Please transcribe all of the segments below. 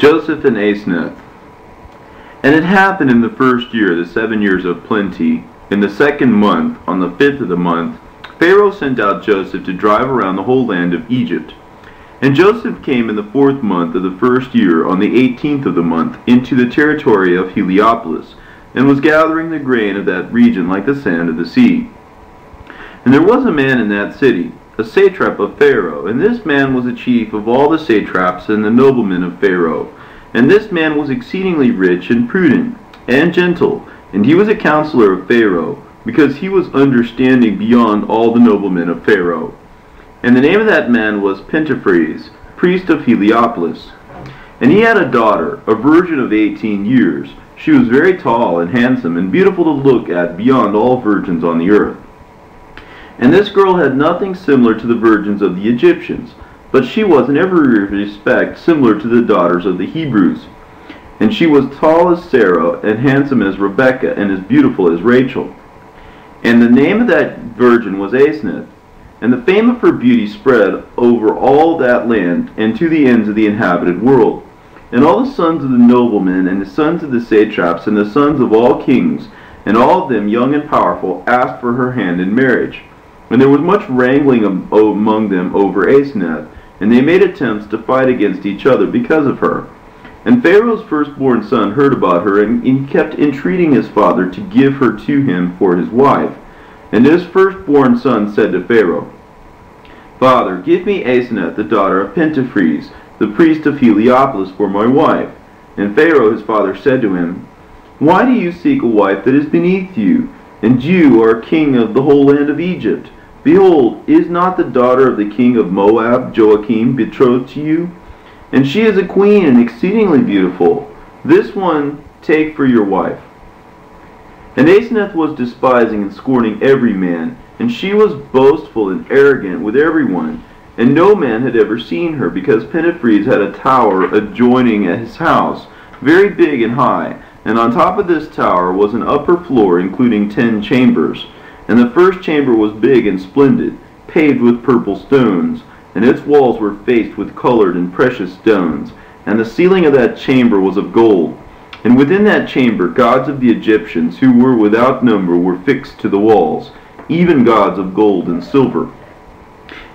Joseph and Asenath. And it happened in the first year, the seven years of plenty, in the second month, on the fifth of the month, Pharaoh sent out Joseph to drive around the whole land of Egypt. And Joseph came in the fourth month of the first year, on the eighteenth of the month, into the territory of Heliopolis, and was gathering the grain of that region like the sand of the sea. And there was a man in that city, a satrap of Pharaoh, and this man was the chief of all the satraps and the noblemen of Pharaoh. And this man was exceedingly rich and prudent and gentle, and he was a counselor of Pharaoh, because he was understanding beyond all the noblemen of Pharaoh. And the name of that man was Pentephres, priest of Heliopolis. And he had a daughter, a virgin of eighteen years. She was very tall and handsome and beautiful to look at beyond all virgins on the earth. And this girl had nothing similar to the virgins of the Egyptians, but she was in every respect similar to the daughters of the Hebrews. And she was tall as Sarah, and handsome as Rebekah, and as beautiful as Rachel. And the name of that virgin was Asenath. And the fame of her beauty spread over all that land, and to the ends of the inhabited world. And all the sons of the noblemen, and the sons of the satraps, and the sons of all kings, and all of them young and powerful, asked for her hand in marriage. And there was much wrangling among them over Asenath, and they made attempts to fight against each other because of her. And Pharaoh's firstborn son heard about her, and he kept entreating his father to give her to him for his wife. And his firstborn son said to Pharaoh, Father, give me Asenath, the daughter of Pentephres, the priest of Heliopolis, for my wife. And Pharaoh his father said to him, Why do you seek a wife that is beneath you? And you are king of the whole land of Egypt. Behold, is not the daughter of the king of Moab, Joachim, betrothed to you? And she is a queen and exceedingly beautiful. This one take for your wife. And Aseneth was despising and scorning every man, and she was boastful and arrogant with everyone. And no man had ever seen her, because Pentephres had a tower adjoining his house, very big and high. And on top of this tower was an upper floor, including ten chambers. And the first chamber was big and splendid, paved with purple stones, and its walls were faced with colored and precious stones. And the ceiling of that chamber was of gold. And within that chamber gods of the Egyptians, who were without number, were fixed to the walls, even gods of gold and silver.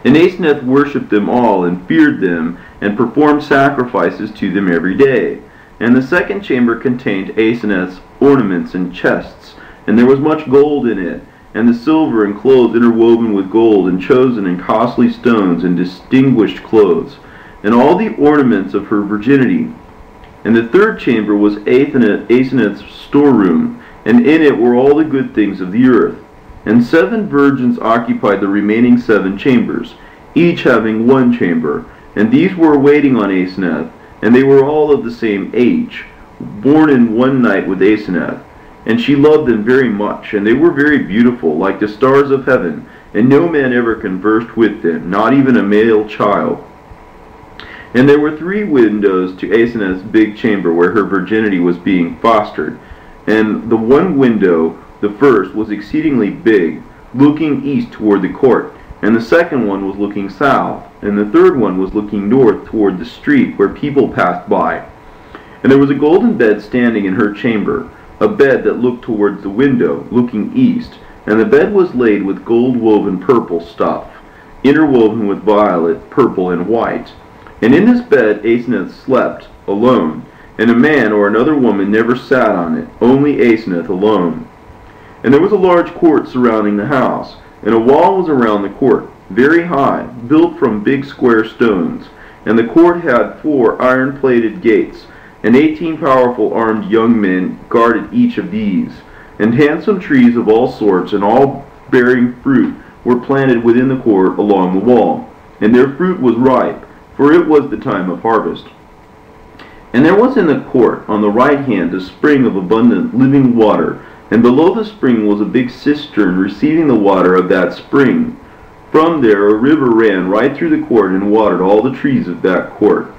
And Asenath worshipped them all, and feared them, and performed sacrifices to them every day. And the second chamber contained Asenath's ornaments and chests, and there was much gold in it and the silver and clothes interwoven with gold, and chosen and costly stones, and distinguished clothes, and all the ornaments of her virginity. And the third chamber was Aseneth's storeroom, and in it were all the good things of the earth. And seven virgins occupied the remaining seven chambers, each having one chamber, and these were waiting on Aseneth, and they were all of the same age, born in one night with Asenath. And she loved them very much, and they were very beautiful, like the stars of heaven, and no man ever conversed with them, not even a male child. And there were three windows to Asenath's big chamber where her virginity was being fostered. And the one window, the first, was exceedingly big, looking east toward the court, and the second one was looking south, and the third one was looking north toward the street where people passed by. And there was a golden bed standing in her chamber a bed that looked towards the window, looking east, and the bed was laid with gold woven purple stuff, interwoven with violet, purple, and white. And in this bed Asenath slept, alone, and a man or another woman never sat on it, only Asenath alone. And there was a large court surrounding the house, and a wall was around the court, very high, built from big square stones, and the court had four iron-plated gates, and eighteen powerful armed young men guarded each of these. And handsome trees of all sorts and all bearing fruit were planted within the court along the wall, and their fruit was ripe, for it was the time of harvest. And there was in the court on the right hand a spring of abundant living water, and below the spring was a big cistern receiving the water of that spring. From there a river ran right through the court and watered all the trees of that court.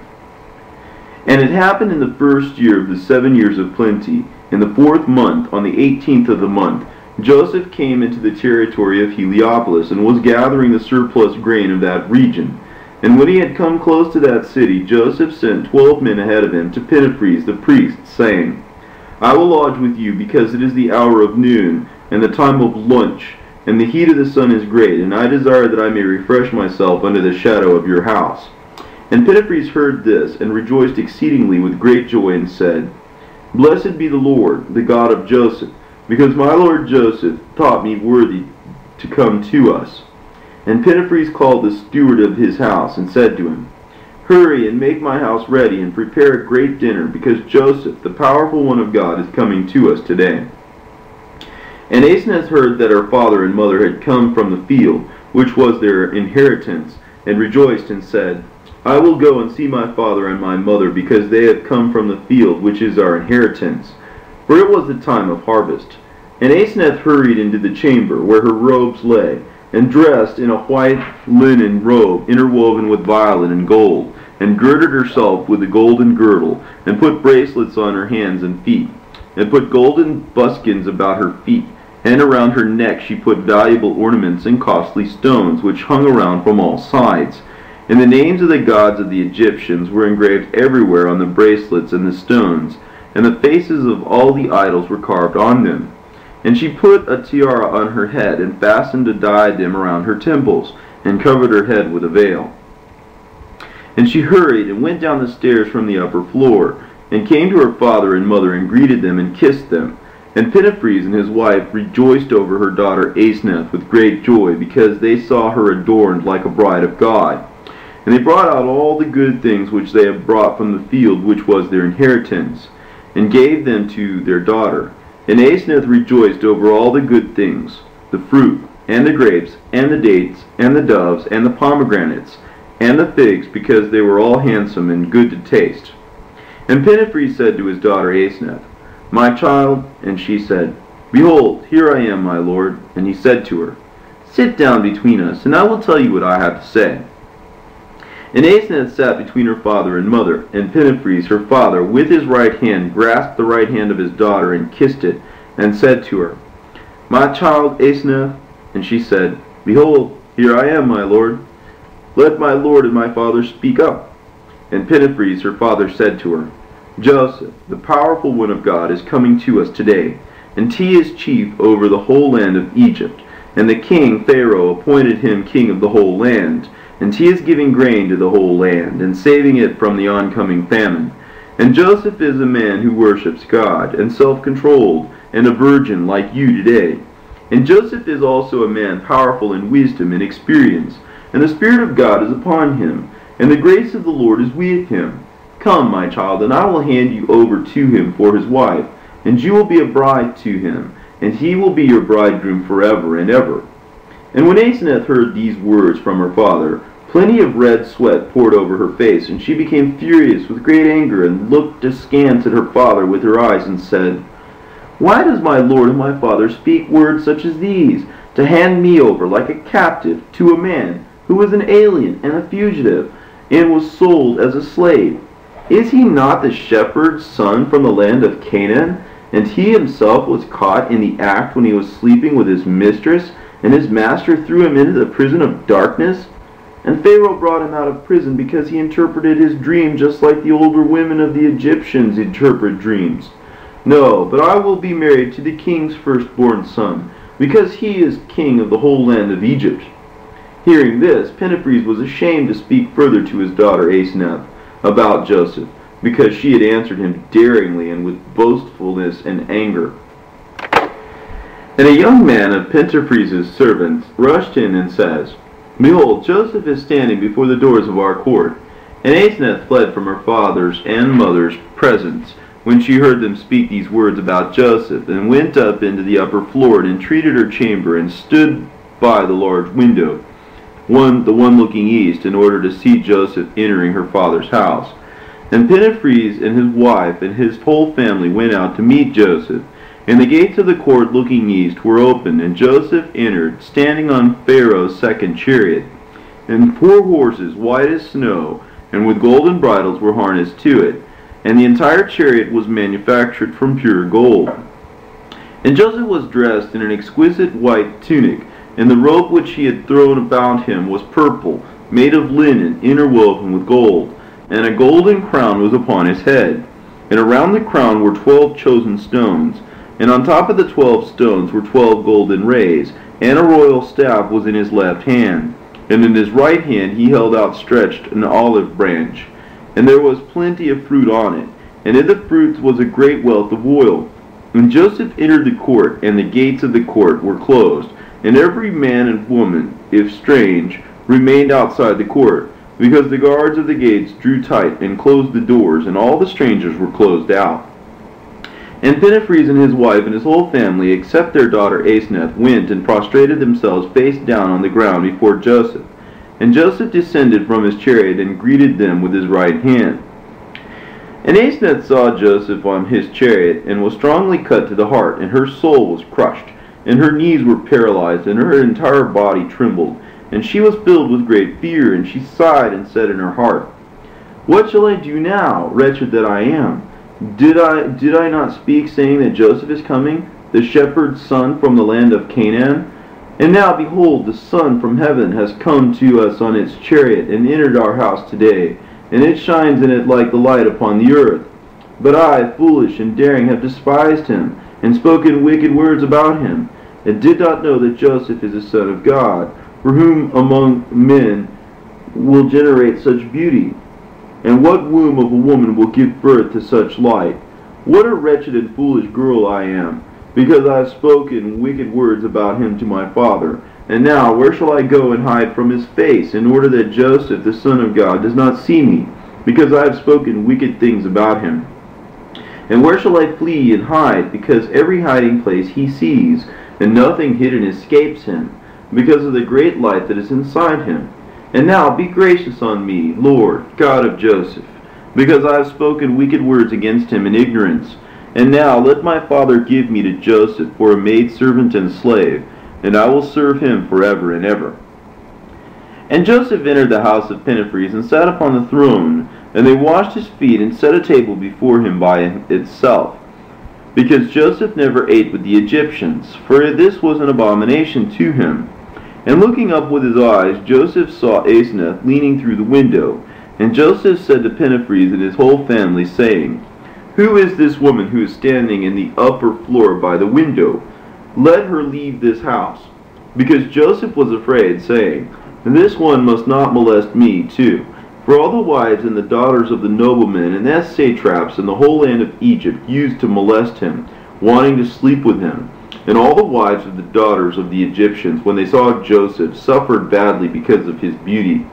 And it happened in the first year of the seven years of plenty, in the fourth month, on the eighteenth of the month, Joseph came into the territory of Heliopolis, and was gathering the surplus grain of that region. And when he had come close to that city, Joseph sent twelve men ahead of him to Pentephres the priest, saying, I will lodge with you, because it is the hour of noon, and the time of lunch, and the heat of the sun is great, and I desire that I may refresh myself under the shadow of your house. And Pentephres heard this, and rejoiced exceedingly with great joy, and said, Blessed be the Lord, the God of Joseph, because my lord Joseph thought me worthy to come to us. And Pentephres called the steward of his house, and said to him, Hurry and make my house ready, and prepare a great dinner, because Joseph, the powerful one of God, is coming to us today. And Asenath heard that her father and mother had come from the field, which was their inheritance, and rejoiced, and said, I will go and see my father and my mother, because they have come from the field, which is our inheritance. For it was the time of harvest. And Aseneth hurried into the chamber, where her robes lay, and dressed in a white linen robe interwoven with violet and gold, and girded herself with a golden girdle, and put bracelets on her hands and feet, and put golden buskins about her feet, and around her neck she put valuable ornaments and costly stones, which hung around from all sides. And the names of the gods of the Egyptians were engraved everywhere on the bracelets and the stones, and the faces of all the idols were carved on them. And she put a tiara on her head, and fastened a diadem around her temples, and covered her head with a veil. And she hurried and went down the stairs from the upper floor, and came to her father and mother, and greeted them, and kissed them. And Pentephres and his wife rejoiced over her daughter Asenath with great joy, because they saw her adorned like a bride of God. And they brought out all the good things which they had brought from the field which was their inheritance, and gave them to their daughter. And Asenath rejoiced over all the good things, the fruit, and the grapes, and the dates, and the doves, and the pomegranates, and the figs, because they were all handsome and good to taste. And Pentephres said to his daughter Asenath, My child, and she said, Behold, here I am, my lord. And he said to her, Sit down between us, and I will tell you what I have to say. And Asenath sat between her father and mother, and Pentephres, her father, with his right hand grasped the right hand of his daughter and kissed it, and said to her, My child Asenath, and she said, Behold, here I am, my lord. Let my lord and my father speak up. And Pentephres, her father, said to her, Joseph, the powerful one of God, is coming to us today, and he is chief over the whole land of Egypt. And the king, Pharaoh, appointed him king of the whole land. And he is giving grain to the whole land, and saving it from the oncoming famine. And Joseph is a man who worships God, and self-controlled, and a virgin like you today. And Joseph is also a man powerful in wisdom and experience, and the Spirit of God is upon him, and the grace of the Lord is with him. Come, my child, and I will hand you over to him for his wife, and you will be a bride to him, and he will be your bridegroom forever and ever. And when Asenath heard these words from her father, plenty of red sweat poured over her face, and she became furious with great anger, and looked askance at her father with her eyes, and said, Why does my lord and my father speak words such as these, to hand me over like a captive to a man who was an alien and a fugitive, and was sold as a slave? Is he not the shepherd's son from the land of Canaan? And he himself was caught in the act when he was sleeping with his mistress, and his master threw him into the prison of darkness? And Pharaoh brought him out of prison because he interpreted his dream just like the older women of the Egyptians interpret dreams. No, but I will be married to the king's firstborn son, because he is king of the whole land of Egypt. Hearing this, Pentephres was ashamed to speak further to his daughter Asenath about Joseph, because she had answered him daringly and with boastfulness and anger. And a young man of Pentephres' servants rushed in and says, Behold, Joseph is standing before the doors of our court. And Asenath fled from her father's and mother's presence when she heard them speak these words about Joseph, and went up into the upper floor and entreated her chamber, and stood by the large window, one the one looking east, in order to see Joseph entering her father's house. And Pentephres and his wife and his whole family went out to meet Joseph. And the gates of the court looking east were opened, and Joseph entered, standing on Pharaoh's second chariot. And four horses, white as snow, and with golden bridles were harnessed to it. And the entire chariot was manufactured from pure gold. And Joseph was dressed in an exquisite white tunic, and the robe which he had thrown about him was purple, made of linen interwoven with gold, and a golden crown was upon his head. And around the crown were twelve chosen stones, and on top of the twelve stones were twelve golden rays, and a royal staff was in his left hand, and in his right hand he held outstretched an olive branch. And there was plenty of fruit on it, and in the fruits was a great wealth of oil. And Joseph entered the court, and the gates of the court were closed, and every man and woman, if strange, remained outside the court, because the guards of the gates drew tight and closed the doors, and all the strangers were closed out. And Pentephres and his wife and his whole family, except their daughter Aseneth, went and prostrated themselves face down on the ground before Joseph. And Joseph descended from his chariot and greeted them with his right hand. And Aseneth saw Joseph on his chariot, and was strongly cut to the heart, and her soul was crushed, and her knees were paralyzed, and her entire body trembled. And she was filled with great fear, and she sighed and said in her heart, What shall I do now, wretched that I am? Did I did I not speak, saying that Joseph is coming, the shepherd's son from the land of Canaan? And now, behold, the Sun from heaven has come to us on its chariot, and entered our house today, and it shines in it like the light upon the earth. But I, foolish and daring, have despised him, and spoken wicked words about him, and did not know that Joseph is a son of God, for whom among men will generate such beauty? And what womb of a woman will give birth to such light? What a wretched and foolish girl I am, because I have spoken wicked words about him to my father. And now, where shall I go and hide from his face, in order that Joseph, the Son of God, does not see me, because I have spoken wicked things about him? And where shall I flee and hide, because every hiding place he sees, and nothing hidden escapes him, because of the great light that is inside him? And now be gracious on me, Lord, God of Joseph, because I have spoken wicked words against him in ignorance. And now let my father give me to Joseph for a maidservant and slave, and I will serve him forever and ever. And Joseph entered the house of Pentephres and sat upon the throne, and they washed his feet and set a table before him by itself. Because Joseph never ate with the Egyptians, for this was an abomination to him. And looking up with his eyes, Joseph saw Asenath leaning through the window. And Joseph said to Pentephres and his whole family, saying, Who is this woman who is standing in the upper floor by the window? Let her leave this house. Because Joseph was afraid, saying, This one must not molest me too. For all the wives and the daughters of the noblemen and the satraps and the whole land of Egypt used to molest him, wanting to sleep with him. And all the wives of the daughters of the Egyptians, when they saw Joseph, suffered badly because of his beauty.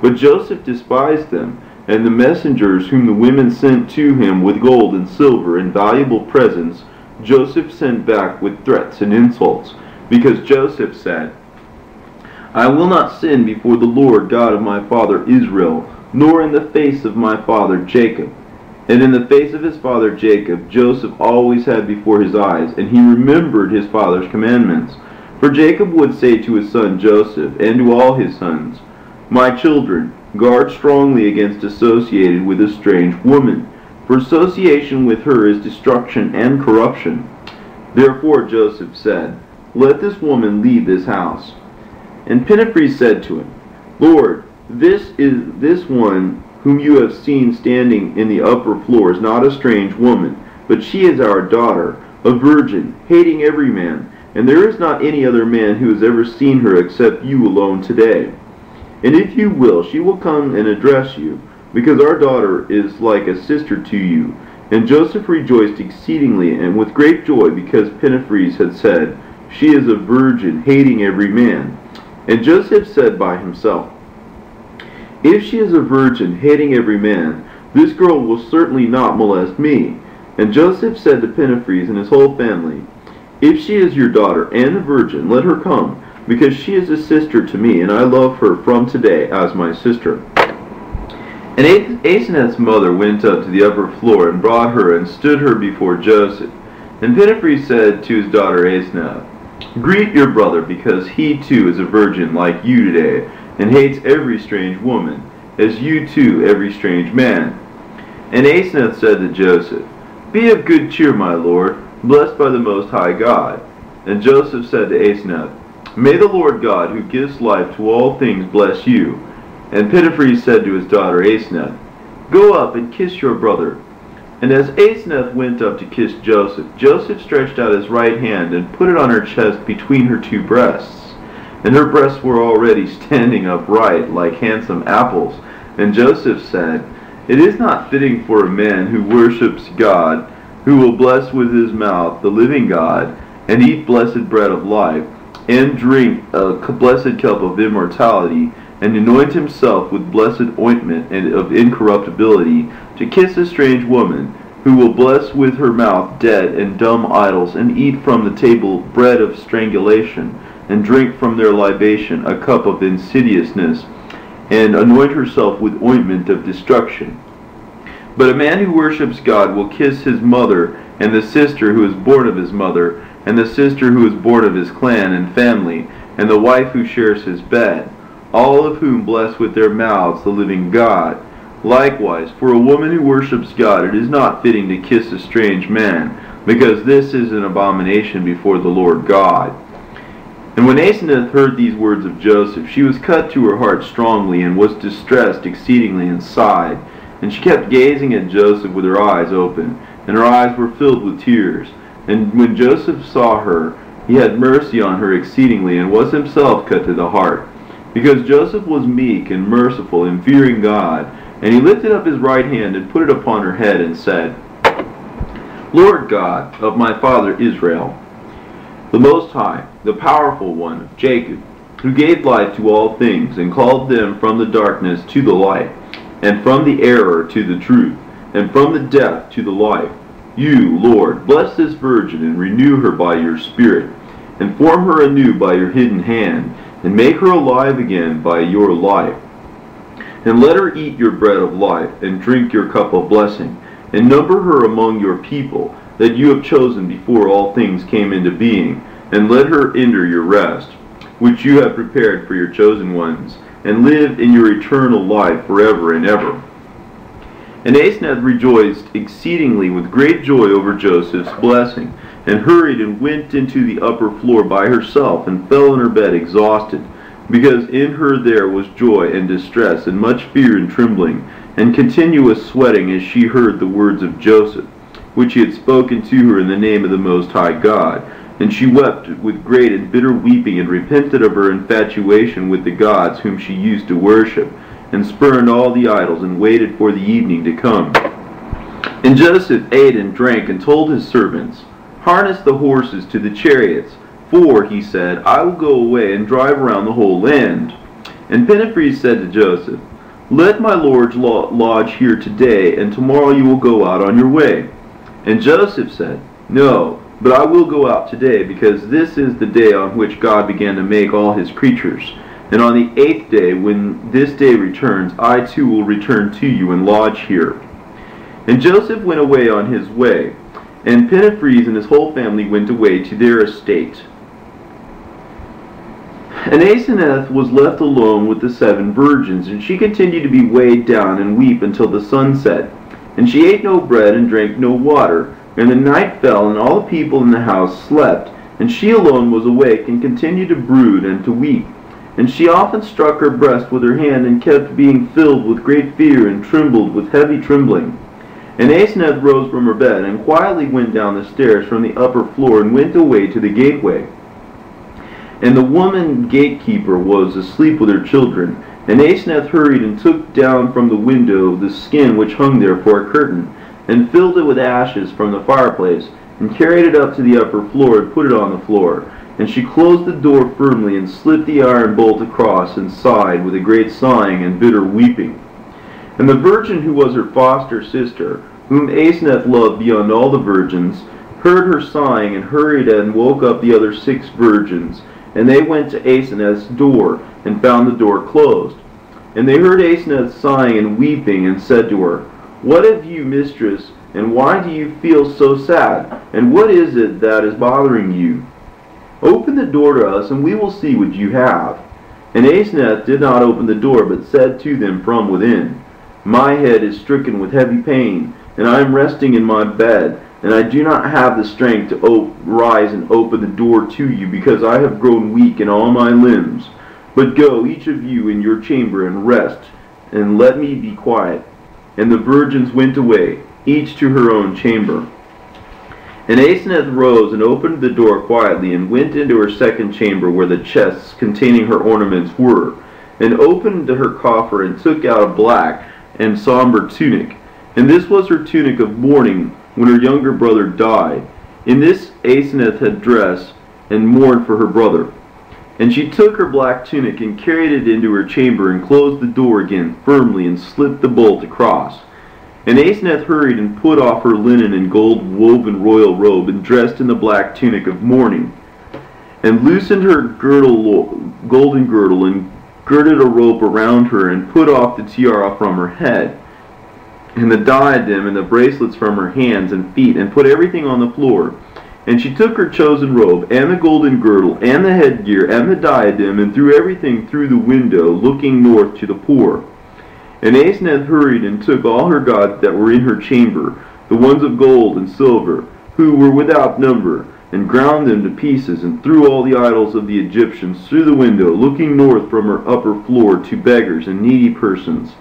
But Joseph despised them, and the messengers whom the women sent to him with gold and silver and valuable presents, Joseph sent back with threats and insults, because Joseph said, I will not sin before the Lord God of my father Israel, nor in the face of my father Jacob. And in the face of his father Jacob, Joseph always had before his eyes, and he remembered his father's commandments. For Jacob would say to his son Joseph, and to all his sons, My children, guard strongly against associating with a strange woman, for association with her is destruction and corruption. Therefore Joseph said, Let this woman leave this house. And Pentephres said to him, Lord, this is this one whom you have seen standing in the upper floor is not a strange woman, but she is our daughter, a virgin, hating every man, and there is not any other man who has ever seen her except you alone today. And if you will, she will come and address you, because our daughter is like a sister to you. And Joseph rejoiced exceedingly and with great joy, because Pentephres had said, She is a virgin, hating every man. And Joseph said by himself, if she is a virgin, hating every man, this girl will certainly not molest me. And Joseph said to Pentephres and his whole family, If she is your daughter and a virgin, let her come, because she is a sister to me, and I love her from today as my sister. And Asenath's mother went up to the upper floor and brought her and stood her before Joseph. And Pentephres said to his daughter Asenath, Greet your brother, because he too is a virgin like you today and hates every strange woman, as you too every strange man. And Asenath said to Joseph, Be of good cheer, my lord, blessed by the Most High God. And Joseph said to Asenath, May the Lord God, who gives life to all things, bless you. And Pentephres said to his daughter Asenath, Go up and kiss your brother. And as Asenath went up to kiss Joseph, Joseph stretched out his right hand and put it on her chest between her two breasts. And her breasts were already standing upright like handsome apples. And Joseph said, It is not fitting for a man who worships God, who will bless with his mouth the living God, and eat blessed bread of life, and drink a blessed cup of immortality, and anoint himself with blessed ointment and of incorruptibility, to kiss a strange woman, who will bless with her mouth dead and dumb idols, and eat from the table bread of strangulation, and drink from their libation a cup of insidiousness, and anoint herself with ointment of destruction. But a man who worships God will kiss his mother, and the sister who is born of his mother, and the sister who is born of his clan and family, and the wife who shares his bed all of whom bless with their mouths the living God. Likewise, for a woman who worships God, it is not fitting to kiss a strange man, because this is an abomination before the Lord God. And when Aseneth heard these words of Joseph, she was cut to her heart strongly, and was distressed exceedingly, and sighed. And she kept gazing at Joseph with her eyes open, and her eyes were filled with tears. And when Joseph saw her, he had mercy on her exceedingly, and was himself cut to the heart. Because Joseph was meek and merciful and fearing God, and he lifted up his right hand and put it upon her head and said, Lord God of my father Israel, the Most High, the powerful one of Jacob, who gave life to all things and called them from the darkness to the light, and from the error to the truth, and from the death to the life. You, Lord, bless this virgin and renew her by your Spirit, and form her anew by your hidden hand and make her alive again by your life. And let her eat your bread of life, and drink your cup of blessing, and number her among your people, that you have chosen before all things came into being, and let her enter your rest, which you have prepared for your chosen ones, and live in your eternal life forever and ever. And Aseneth rejoiced exceedingly with great joy over Joseph's blessing and hurried and went into the upper floor by herself, and fell on her bed exhausted, because in her there was joy and distress, and much fear and trembling, and continuous sweating as she heard the words of Joseph, which he had spoken to her in the name of the Most High God. And she wept with great and bitter weeping, and repented of her infatuation with the gods whom she used to worship, and spurned all the idols, and waited for the evening to come. And Joseph ate and drank, and told his servants, Harness the horses to the chariots, for, he said, I will go away and drive around the whole land. And Pentephres said to Joseph, Let my lords lodge here today, and tomorrow you will go out on your way. And Joseph said, No, but I will go out today, because this is the day on which God began to make all his creatures. And on the eighth day, when this day returns, I too will return to you and lodge here. And Joseph went away on his way. And Pentephres and his whole family went away to their estate. And Aseneth was left alone with the seven virgins, and she continued to be weighed down and weep until the sun set. And she ate no bread and drank no water. And the night fell, and all the people in the house slept. And she alone was awake, and continued to brood and to weep. And she often struck her breast with her hand, and kept being filled with great fear, and trembled with heavy trembling. And Asenath rose from her bed, and quietly went down the stairs from the upper floor, and went away to the gateway. And the woman gatekeeper was asleep with her children. And Asenath hurried and took down from the window the skin which hung there for a curtain, and filled it with ashes from the fireplace, and carried it up to the upper floor, and put it on the floor. And she closed the door firmly, and slipped the iron bolt across, and sighed with a great sighing and bitter weeping. And the virgin who was her foster sister, whom Asenath loved beyond all the virgins, heard her sighing, and hurried and woke up the other six virgins. And they went to Asenath's door, and found the door closed. And they heard Asenath sighing and weeping, and said to her, What have you, mistress, and why do you feel so sad? And what is it that is bothering you? Open the door to us, and we will see what you have. And Asenath did not open the door, but said to them from within, my head is stricken with heavy pain, and I am resting in my bed, and I do not have the strength to rise and open the door to you, because I have grown weak in all my limbs. But go, each of you, in your chamber and rest, and let me be quiet. And the virgins went away, each to her own chamber. And Asenath rose and opened the door quietly, and went into her second chamber where the chests containing her ornaments were, and opened her coffer, and took out a black and somber tunic. And this was her tunic of mourning when her younger brother died. In this Asenath had dressed and mourned for her brother. And she took her black tunic and carried it into her chamber, and closed the door again firmly, and slipped the bolt across. And Asenath hurried and put off her linen and gold woven royal robe, and dressed in the black tunic of mourning, and loosened her girdle, golden girdle, and girded a rope around her, and put off the tiara from her head, and the diadem and the bracelets from her hands and feet, and put everything on the floor. And she took her chosen robe, and the golden girdle, and the headgear, and the diadem, and threw everything through the window, looking north to the poor. And Aseneth hurried and took all her gods that were in her chamber, the ones of gold and silver, who were without number, and ground them to pieces, and threw all the idols of the Egyptians through the window, looking north from her upper floor to beggars and needy persons.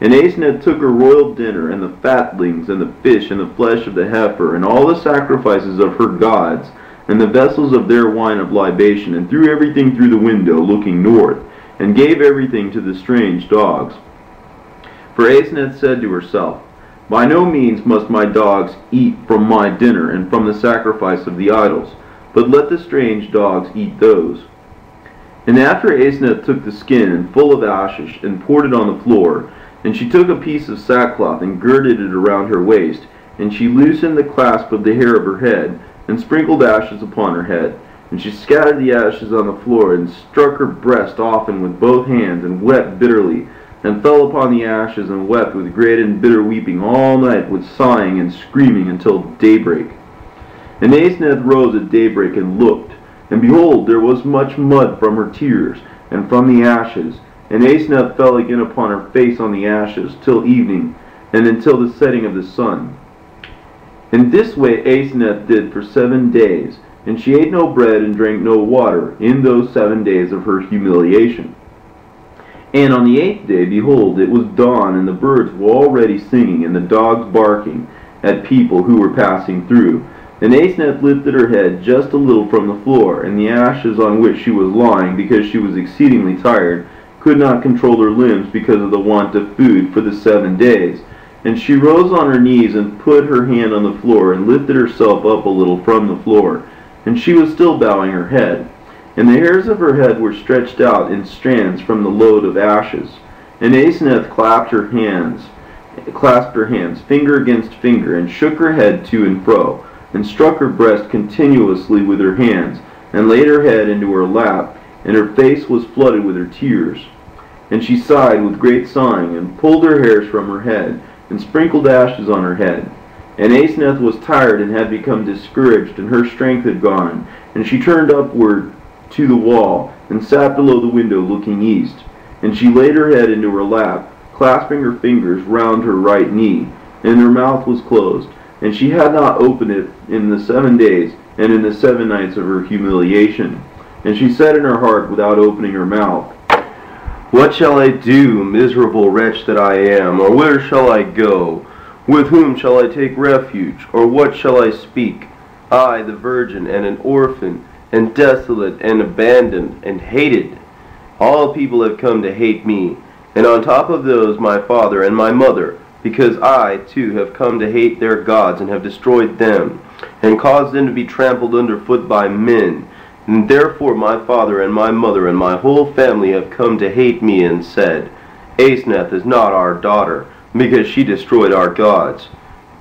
And Asenath took her royal dinner, and the fatlings, and the fish, and the flesh of the heifer, and all the sacrifices of her gods, and the vessels of their wine of libation, and threw everything through the window, looking north, and gave everything to the strange dogs. For Asenath said to herself, By no means must my dogs eat from my dinner and from the sacrifice of the idols, but let the strange dogs eat those. And after Asenath took the skin full of ashes and poured it on the floor, and she took a piece of sackcloth and girded it around her waist, and she loosened the clasp of the hair of her head, and sprinkled ashes upon her head. And she scattered the ashes on the floor, and struck her breast often with both hands, and wept bitterly and fell upon the ashes and wept with great and bitter weeping all night with sighing and screaming until daybreak. And Asenath rose at daybreak and looked, and behold, there was much mud from her tears, and from the ashes. And Asenath fell again upon her face on the ashes, till evening, and until the setting of the sun. In this way Asenath did for seven days, and she ate no bread and drank no water in those seven days of her humiliation. And on the eighth day, behold, it was dawn, and the birds were already singing, and the dogs barking at people who were passing through. And Asenath lifted her head just a little from the floor, and the ashes on which she was lying, because she was exceedingly tired, could not control her limbs because of the want of food for the seven days. And she rose on her knees and put her hand on the floor, and lifted herself up a little from the floor. And she was still bowing her head and the hairs of her head were stretched out in strands from the load of ashes. And Aseneth clapped her hands, clasped her hands, finger against finger, and shook her head to and fro, and struck her breast continuously with her hands, and laid her head into her lap, and her face was flooded with her tears. And she sighed with great sighing, and pulled her hairs from her head, and sprinkled ashes on her head. And Asenath was tired and had become discouraged, and her strength had gone, and she turned upward to the wall, and sat below the window looking east. And she laid her head into her lap, clasping her fingers round her right knee, and her mouth was closed. And she had not opened it in the seven days, and in the seven nights of her humiliation. And she said in her heart, without opening her mouth, What shall I do, miserable wretch that I am? Or where shall I go? With whom shall I take refuge? Or what shall I speak? I, the virgin, and an orphan, and desolate and abandoned and hated. All people have come to hate me, and on top of those my father and my mother, because I, too, have come to hate their gods and have destroyed them, and caused them to be trampled underfoot by men. And therefore my father and my mother and my whole family have come to hate me and said, Asenath is not our daughter, because she destroyed our gods.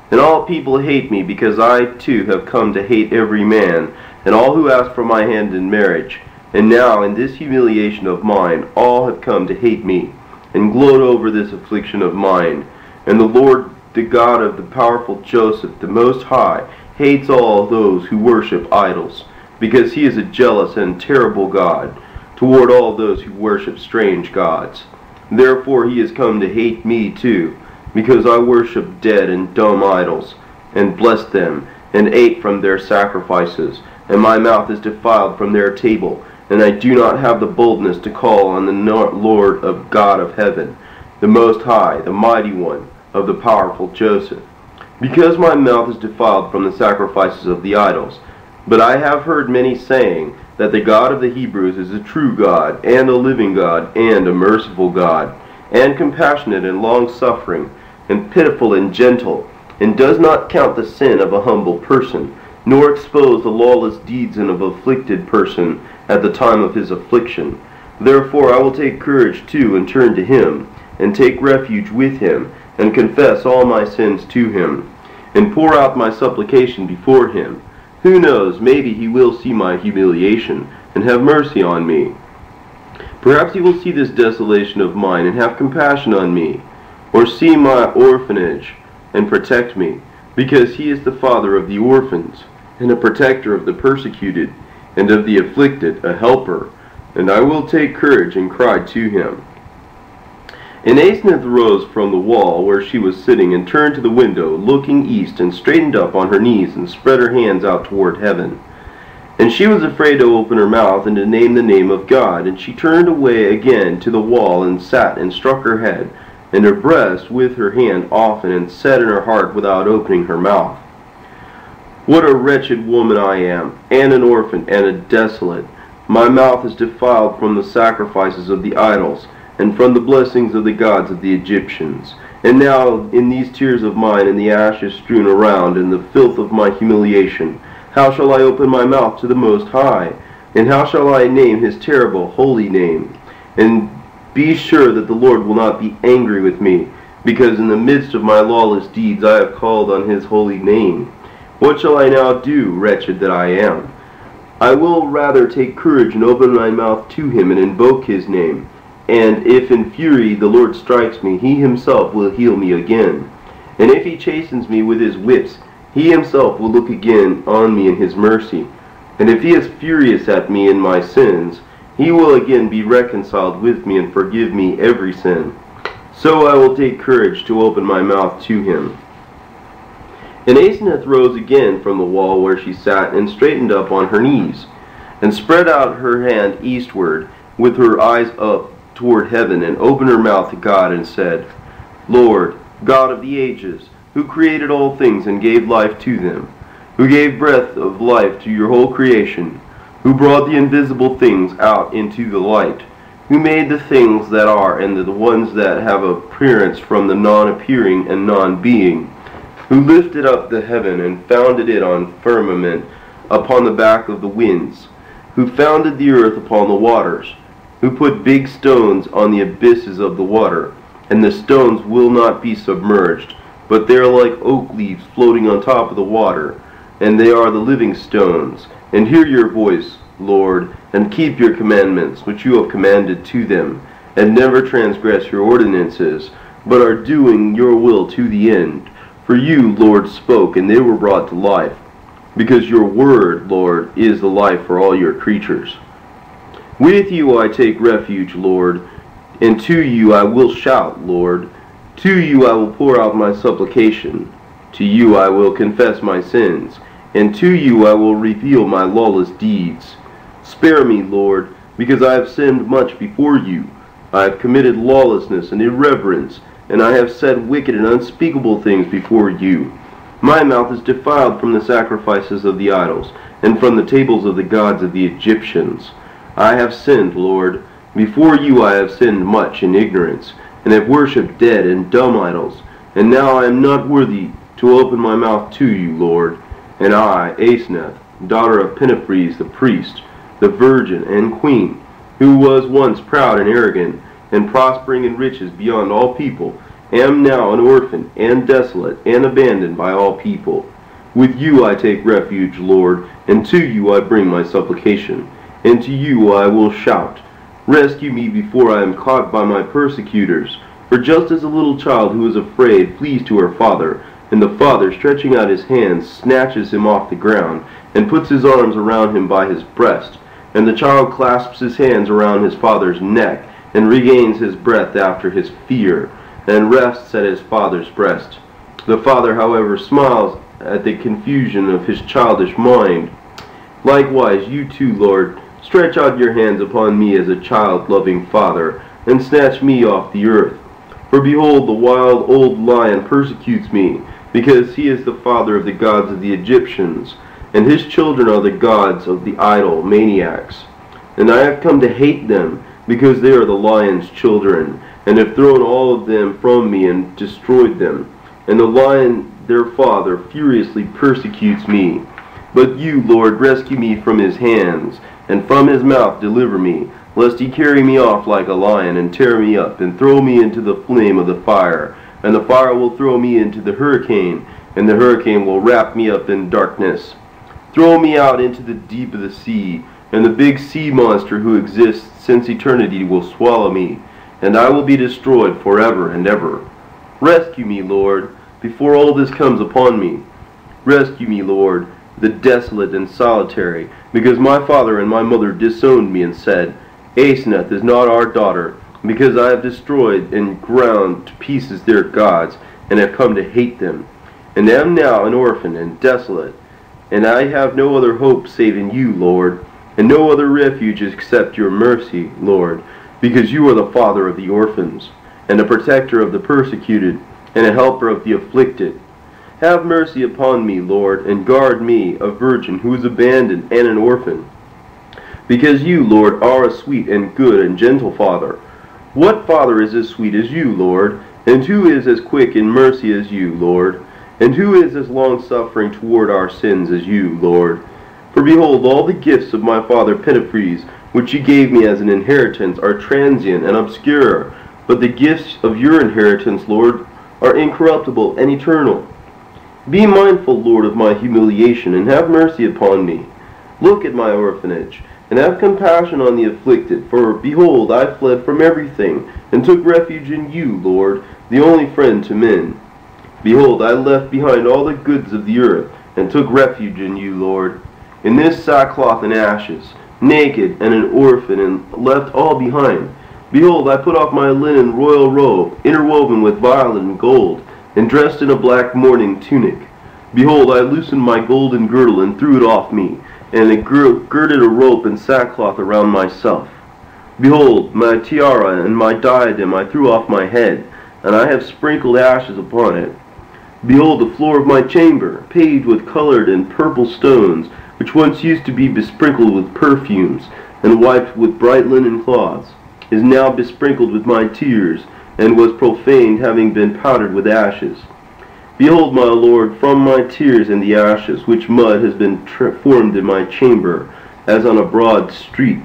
And all people hate me because I too have come to hate every man, and all who ask for my hand in marriage. And now, in this humiliation of mine, all have come to hate me, and gloat over this affliction of mine. And the Lord, the God of the powerful Joseph, the Most High, hates all those who worship idols, because he is a jealous and terrible God toward all those who worship strange gods. Therefore he has come to hate me too, because I worship dead and dumb idols, and blessed them, and ate from their sacrifices and my mouth is defiled from their table, and I do not have the boldness to call on the Lord of God of heaven, the Most High, the Mighty One, of the powerful Joseph. Because my mouth is defiled from the sacrifices of the idols. But I have heard many saying that the God of the Hebrews is a true God, and a living God, and a merciful God, and compassionate and long-suffering, and pitiful and gentle, and does not count the sin of a humble person, nor expose the lawless deeds of an afflicted person at the time of his affliction. Therefore I will take courage too, and turn to him, and take refuge with him, and confess all my sins to him, and pour out my supplication before him. Who knows, maybe he will see my humiliation, and have mercy on me. Perhaps he will see this desolation of mine, and have compassion on me, or see my orphanage, and protect me, because he is the father of the orphans, and a protector of the persecuted, and of the afflicted, a helper. And I will take courage and cry to him. And Asenath rose from the wall where she was sitting and turned to the window, looking east, and straightened up on her knees and spread her hands out toward heaven. And she was afraid to open her mouth and to name the name of God. And she turned away again to the wall and sat and struck her head and her breast with her hand often and said in her heart without opening her mouth, What a wretched woman I am, and an orphan, and a desolate. My mouth is defiled from the sacrifices of the idols and from the blessings of the gods of the Egyptians. And now, in these tears of mine, and the ashes strewn around, and the filth of my humiliation, how shall I open my mouth to the Most High? And how shall I name his terrible, holy name? And be sure that the Lord will not be angry with me, because in the midst of my lawless deeds I have called on his holy name. What shall I now do, wretched that I am? I will rather take courage and open my mouth to him and invoke his name. And if in fury the Lord strikes me, he himself will heal me again. And if he chastens me with his whips, he himself will look again on me in his mercy. And if he is furious at me in my sins, he will again be reconciled with me and forgive me every sin. So I will take courage to open my mouth to him. And Aseneth rose again from the wall where she sat and straightened up on her knees, and spread out her hand eastward, with her eyes up toward heaven and opened her mouth to God and said, Lord, God of the ages, who created all things and gave life to them, who gave breath of life to your whole creation, who brought the invisible things out into the light, who made the things that are and the ones that have appearance from the non-appearing and non-being, who lifted up the heaven and founded it on firmament upon the back of the winds, who founded the earth upon the waters, who put big stones on the abysses of the water, and the stones will not be submerged, but they are like oak leaves floating on top of the water, and they are the living stones. And hear your voice, Lord, and keep your commandments, which you have commanded to them, and never transgress your ordinances, but are doing your will to the end. For you, Lord, spoke, and they were brought to life, because your word, Lord, is the life for all your creatures. With you I take refuge, Lord, and to you I will shout, Lord. To you I will pour out my supplication. To you I will confess my sins, and to you I will reveal my lawless deeds. Spare me, Lord, because I have sinned much before you. I have committed lawlessness and irreverence, and I have said wicked and unspeakable things before you. My mouth is defiled from the sacrifices of the idols, and from the tables of the gods of the Egyptians. I have sinned, Lord. Before you I have sinned much in ignorance, and have worshipped dead and dumb idols. And now I am not worthy to open my mouth to you, Lord. And I, Asenath, daughter of Pentephres the priest, the virgin and queen, who was once proud and arrogant, and prospering in riches beyond all people, am now an orphan and desolate and abandoned by all people. With you I take refuge, Lord, and to you I bring my supplication and to you I will shout. Rescue me before I am caught by my persecutors. For just as a little child who is afraid flees to her father, and the father, stretching out his hands, snatches him off the ground, and puts his arms around him by his breast, and the child clasps his hands around his father's neck, and regains his breath after his fear, and rests at his father's breast. The father, however, smiles at the confusion of his childish mind. Likewise, you too, Lord, Stretch out your hands upon me as a child-loving father, and snatch me off the earth. For behold, the wild old lion persecutes me, because he is the father of the gods of the Egyptians, and his children are the gods of the idol maniacs. And I have come to hate them, because they are the lion's children, and have thrown all of them from me and destroyed them. And the lion, their father, furiously persecutes me. But you, Lord, rescue me from his hands, and from his mouth deliver me, lest he carry me off like a lion, and tear me up, and throw me into the flame of the fire. And the fire will throw me into the hurricane, and the hurricane will wrap me up in darkness. Throw me out into the deep of the sea, and the big sea monster who exists since eternity will swallow me, and I will be destroyed forever and ever. Rescue me, Lord, before all this comes upon me. Rescue me, Lord, the desolate and solitary, because my father and my mother disowned me and said, Asenath is not our daughter, because I have destroyed and ground to pieces their gods, and have come to hate them, and am now an orphan and desolate. And I have no other hope save in you, Lord, and no other refuge except your mercy, Lord, because you are the Father of the orphans, and a protector of the persecuted, and a helper of the afflicted. Have mercy upon me, Lord, and guard me, a virgin who is abandoned and an orphan. Because you, Lord, are a sweet and good and gentle Father. What Father is as sweet as you, Lord? And who is as quick in mercy as you, Lord? And who is as long-suffering toward our sins as you, Lord? For behold, all the gifts of my father Pentephres, which you gave me as an inheritance, are transient and obscure. But the gifts of your inheritance, Lord, are incorruptible and eternal. Be mindful, Lord, of my humiliation, and have mercy upon me. Look at my orphanage, and have compassion on the afflicted. For behold, I fled from everything, and took refuge in you, Lord, the only friend to men. Behold, I left behind all the goods of the earth, and took refuge in you, Lord. In this sackcloth and ashes, naked and an orphan, and left all behind. Behold, I put off my linen royal robe, interwoven with violet and gold, and dressed in a black mourning tunic. Behold, I loosened my golden girdle, and threw it off me, and it girded a rope and sackcloth around myself. Behold, my tiara and my diadem I threw off my head, and I have sprinkled ashes upon it. Behold the floor of my chamber, paved with colored and purple stones, which once used to be besprinkled with perfumes, and wiped with bright linen cloths, is now besprinkled with my tears, and was profaned, having been powdered with ashes. Behold, my Lord, from my tears and the ashes, which mud has been formed in my chamber, as on a broad street.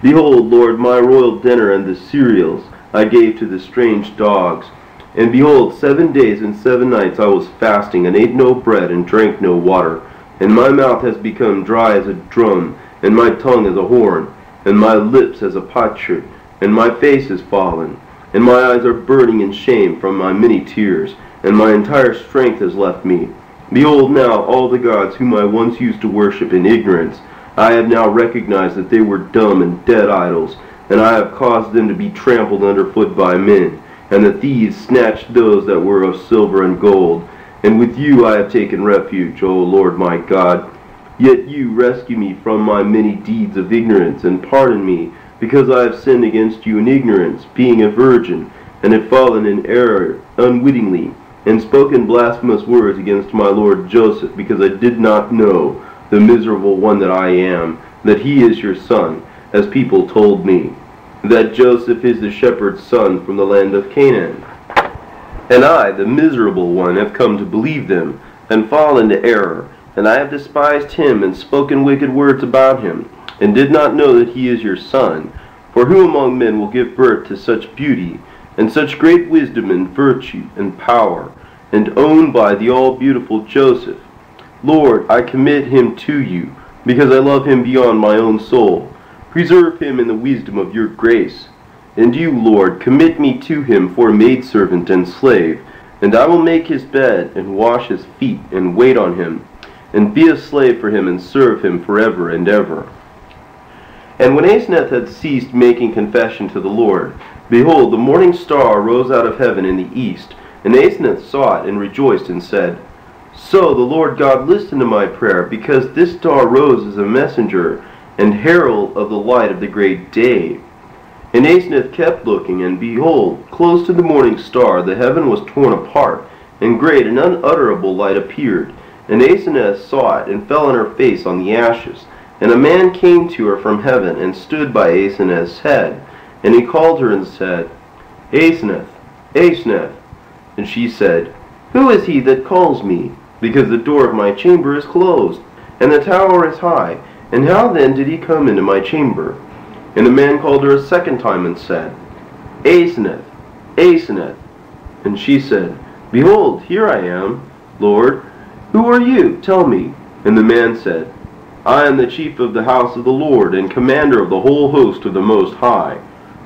Behold, Lord, my royal dinner and the cereals I gave to the strange dogs, and behold, seven days and seven nights I was fasting, and ate no bread, and drank no water. And my mouth has become dry as a drum, and my tongue as a horn, and my lips as a potsherd, and my face is fallen, and my eyes are burning in shame from my many tears, and my entire strength has left me. Behold now all the gods whom I once used to worship in ignorance, I have now recognized that they were dumb and dead idols, and I have caused them to be trampled underfoot by men and the thieves snatched those that were of silver and gold. And with you I have taken refuge, O Lord my God. Yet you rescue me from my many deeds of ignorance, and pardon me, because I have sinned against you in ignorance, being a virgin, and have fallen in error unwittingly, and spoken blasphemous words against my Lord Joseph, because I did not know the miserable one that I am, that he is your son, as people told me that Joseph is the shepherd's son from the land of Canaan. And I, the miserable one, have come to believe them, and fall into error, and I have despised him, and spoken wicked words about him, and did not know that he is your son. For who among men will give birth to such beauty, and such great wisdom and virtue and power, and owned by the all-beautiful Joseph? Lord, I commit him to you, because I love him beyond my own soul. Preserve him in the wisdom of your grace. And you, Lord, commit me to him for maidservant and slave, and I will make his bed, and wash his feet, and wait on him, and be a slave for him, and serve him forever and ever. And when Aseneth had ceased making confession to the Lord, behold, the morning star rose out of heaven in the east, and Aseneth saw it, and rejoiced, and said, So the Lord God listened to my prayer, because this star rose as a messenger, and herald of the light of the great day. And Aseneth kept looking, and behold, close to the morning star the heaven was torn apart, and great and unutterable light appeared. And Aseneth saw it, and fell on her face on the ashes. And a man came to her from heaven, and stood by Aseneth's head. And he called her and said, Aseneth, Aseneth. And she said, Who is he that calls me? Because the door of my chamber is closed, and the tower is high. And how then did he come into my chamber? And the man called her a second time and said, Aseneth, Aseneth. And she said, Behold, here I am, Lord. Who are you? Tell me. And the man said, I am the chief of the house of the Lord, and commander of the whole host of the Most High.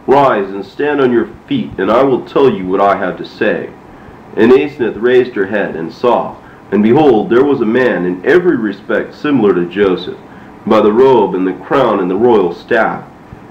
Rise and stand on your feet, and I will tell you what I have to say. And Aseneth raised her head and saw, and behold, there was a man in every respect similar to Joseph, by the robe and the crown and the royal staff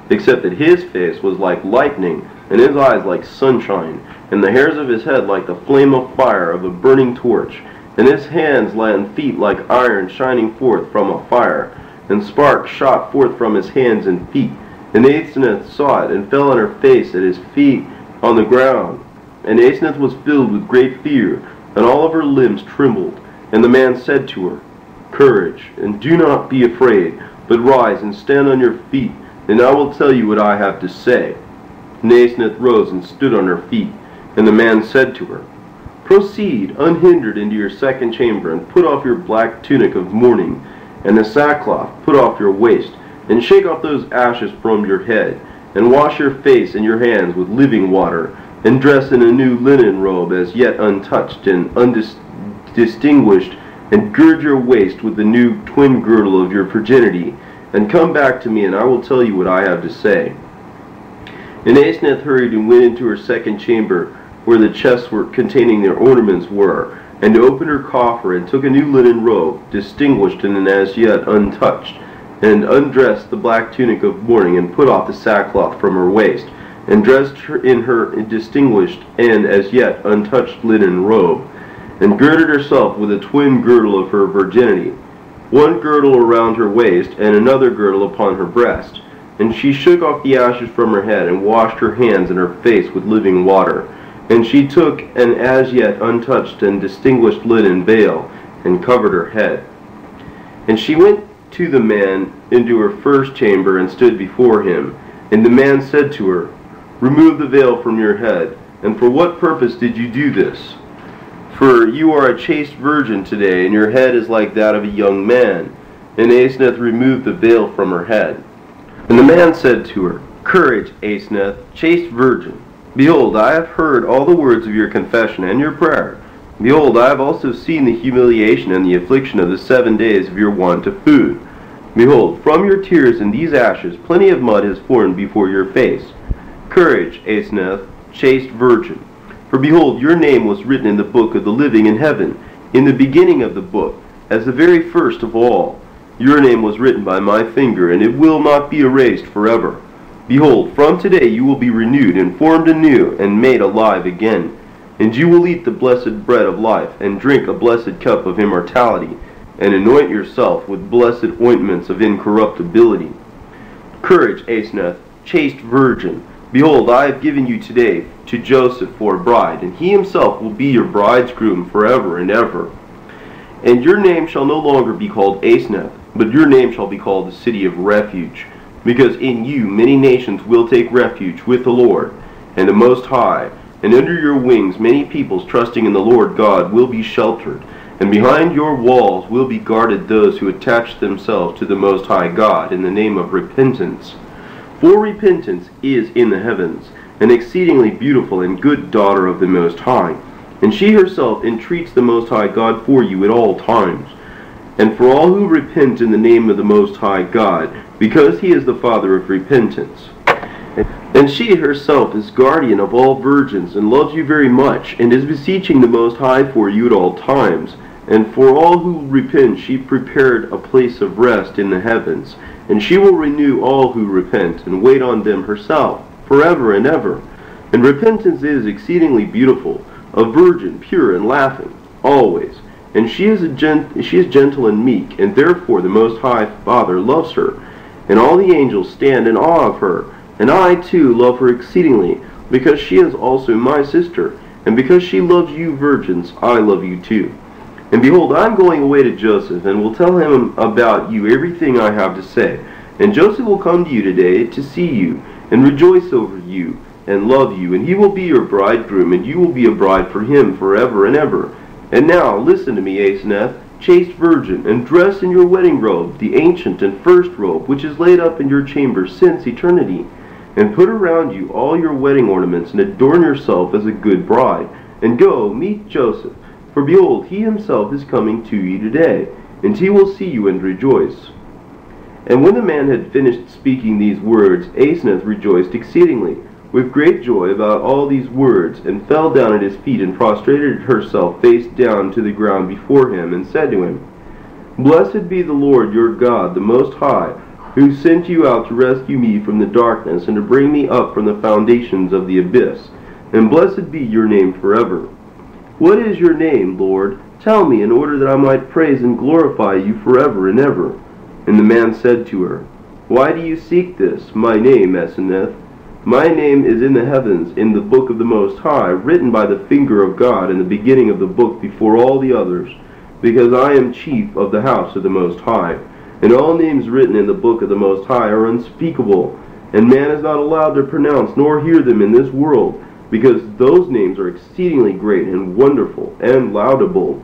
except that his face was like lightning, and his eyes like sunshine, and the hairs of his head like the flame of fire of a burning torch, and his hands and feet like iron shining forth from a fire, and sparks shot forth from his hands and feet. And Asenath saw it, and fell on her face at his feet on the ground. And Asenath was filled with great fear, and all of her limbs trembled. And the man said to her, Courage, and do not be afraid, but rise and stand on your feet and I will tell you what I have to say. Asenath rose and stood on her feet, and the man said to her, Proceed unhindered into your second chamber, and put off your black tunic of mourning, and the sackcloth put off your waist, and shake off those ashes from your head, and wash your face and your hands with living water, and dress in a new linen robe as yet untouched and undistinguished, and gird your waist with the new twin girdle of your virginity, and come back to me, and I will tell you what I have to say. And Asenath hurried and went into her second chamber, where the chests were containing their ornaments were, and opened her coffer, and took a new linen robe, distinguished and as yet untouched, and undressed the black tunic of mourning, and put off the sackcloth from her waist, and dressed her in her distinguished and as yet untouched linen robe, and girded herself with a twin girdle of her virginity one girdle around her waist, and another girdle upon her breast. And she shook off the ashes from her head, and washed her hands and her face with living water. And she took an as yet untouched and distinguished linen veil, and covered her head. And she went to the man into her first chamber, and stood before him. And the man said to her, Remove the veil from your head. And for what purpose did you do this? For you are a chaste virgin today, and your head is like that of a young man. And Aseneth removed the veil from her head. And the man said to her, Courage, Aseneth, chaste virgin. Behold, I have heard all the words of your confession and your prayer. Behold, I have also seen the humiliation and the affliction of the seven days of your want of food. Behold, from your tears and these ashes, plenty of mud has formed before your face. Courage, Asenath, chaste virgin. For behold, your name was written in the book of the living in heaven, in the beginning of the book, as the very first of all. Your name was written by my finger, and it will not be erased forever. Behold, from today you will be renewed and formed anew and made alive again. And you will eat the blessed bread of life, and drink a blessed cup of immortality, and anoint yourself with blessed ointments of incorruptibility. Courage, Asenath, chaste virgin, Behold, I have given you today to Joseph for a bride, and he himself will be your bridegroom forever and ever. And your name shall no longer be called Asenath, but your name shall be called the city of refuge, because in you many nations will take refuge with the Lord and the Most High, and under your wings many peoples trusting in the Lord God will be sheltered, and behind your walls will be guarded those who attach themselves to the Most High God in the name of repentance. For repentance is in the heavens, an exceedingly beautiful and good daughter of the Most High. And she herself entreats the Most High God for you at all times, and for all who repent in the name of the Most High God, because he is the Father of repentance. And she herself is guardian of all virgins, and loves you very much, and is beseeching the Most High for you at all times. And for all who repent she prepared a place of rest in the heavens and she will renew all who repent, and wait on them herself, forever and ever. And repentance is exceedingly beautiful, a virgin, pure and laughing, always. And she is, a gent- she is gentle and meek, and therefore the Most High Father loves her. And all the angels stand in awe of her. And I too love her exceedingly, because she is also my sister, and because she loves you virgins, I love you too. And behold, I am going away to Joseph, and will tell him about you everything I have to say. And Joseph will come to you today to see you, and rejoice over you, and love you, and he will be your bridegroom, and you will be a bride for him forever and ever. And now, listen to me, Asenath, chaste virgin, and dress in your wedding robe, the ancient and first robe, which is laid up in your chamber since eternity. And put around you all your wedding ornaments, and adorn yourself as a good bride. And go, meet Joseph for behold, he himself is coming to you today, and he will see you and rejoice. And when the man had finished speaking these words, Asenath rejoiced exceedingly, with great joy about all these words, and fell down at his feet, and prostrated herself face down to the ground before him, and said to him, Blessed be the Lord your God, the Most High, who sent you out to rescue me from the darkness, and to bring me up from the foundations of the abyss. And blessed be your name forever. What is your name, Lord? Tell me, in order that I might praise and glorify you forever and ever. And the man said to her, Why do you seek this, my name, Asenath? My name is in the heavens, in the book of the Most High, written by the finger of God in the beginning of the book before all the others, because I am chief of the house of the Most High. And all names written in the book of the Most High are unspeakable, and man is not allowed to pronounce nor hear them in this world because those names are exceedingly great and wonderful and laudable.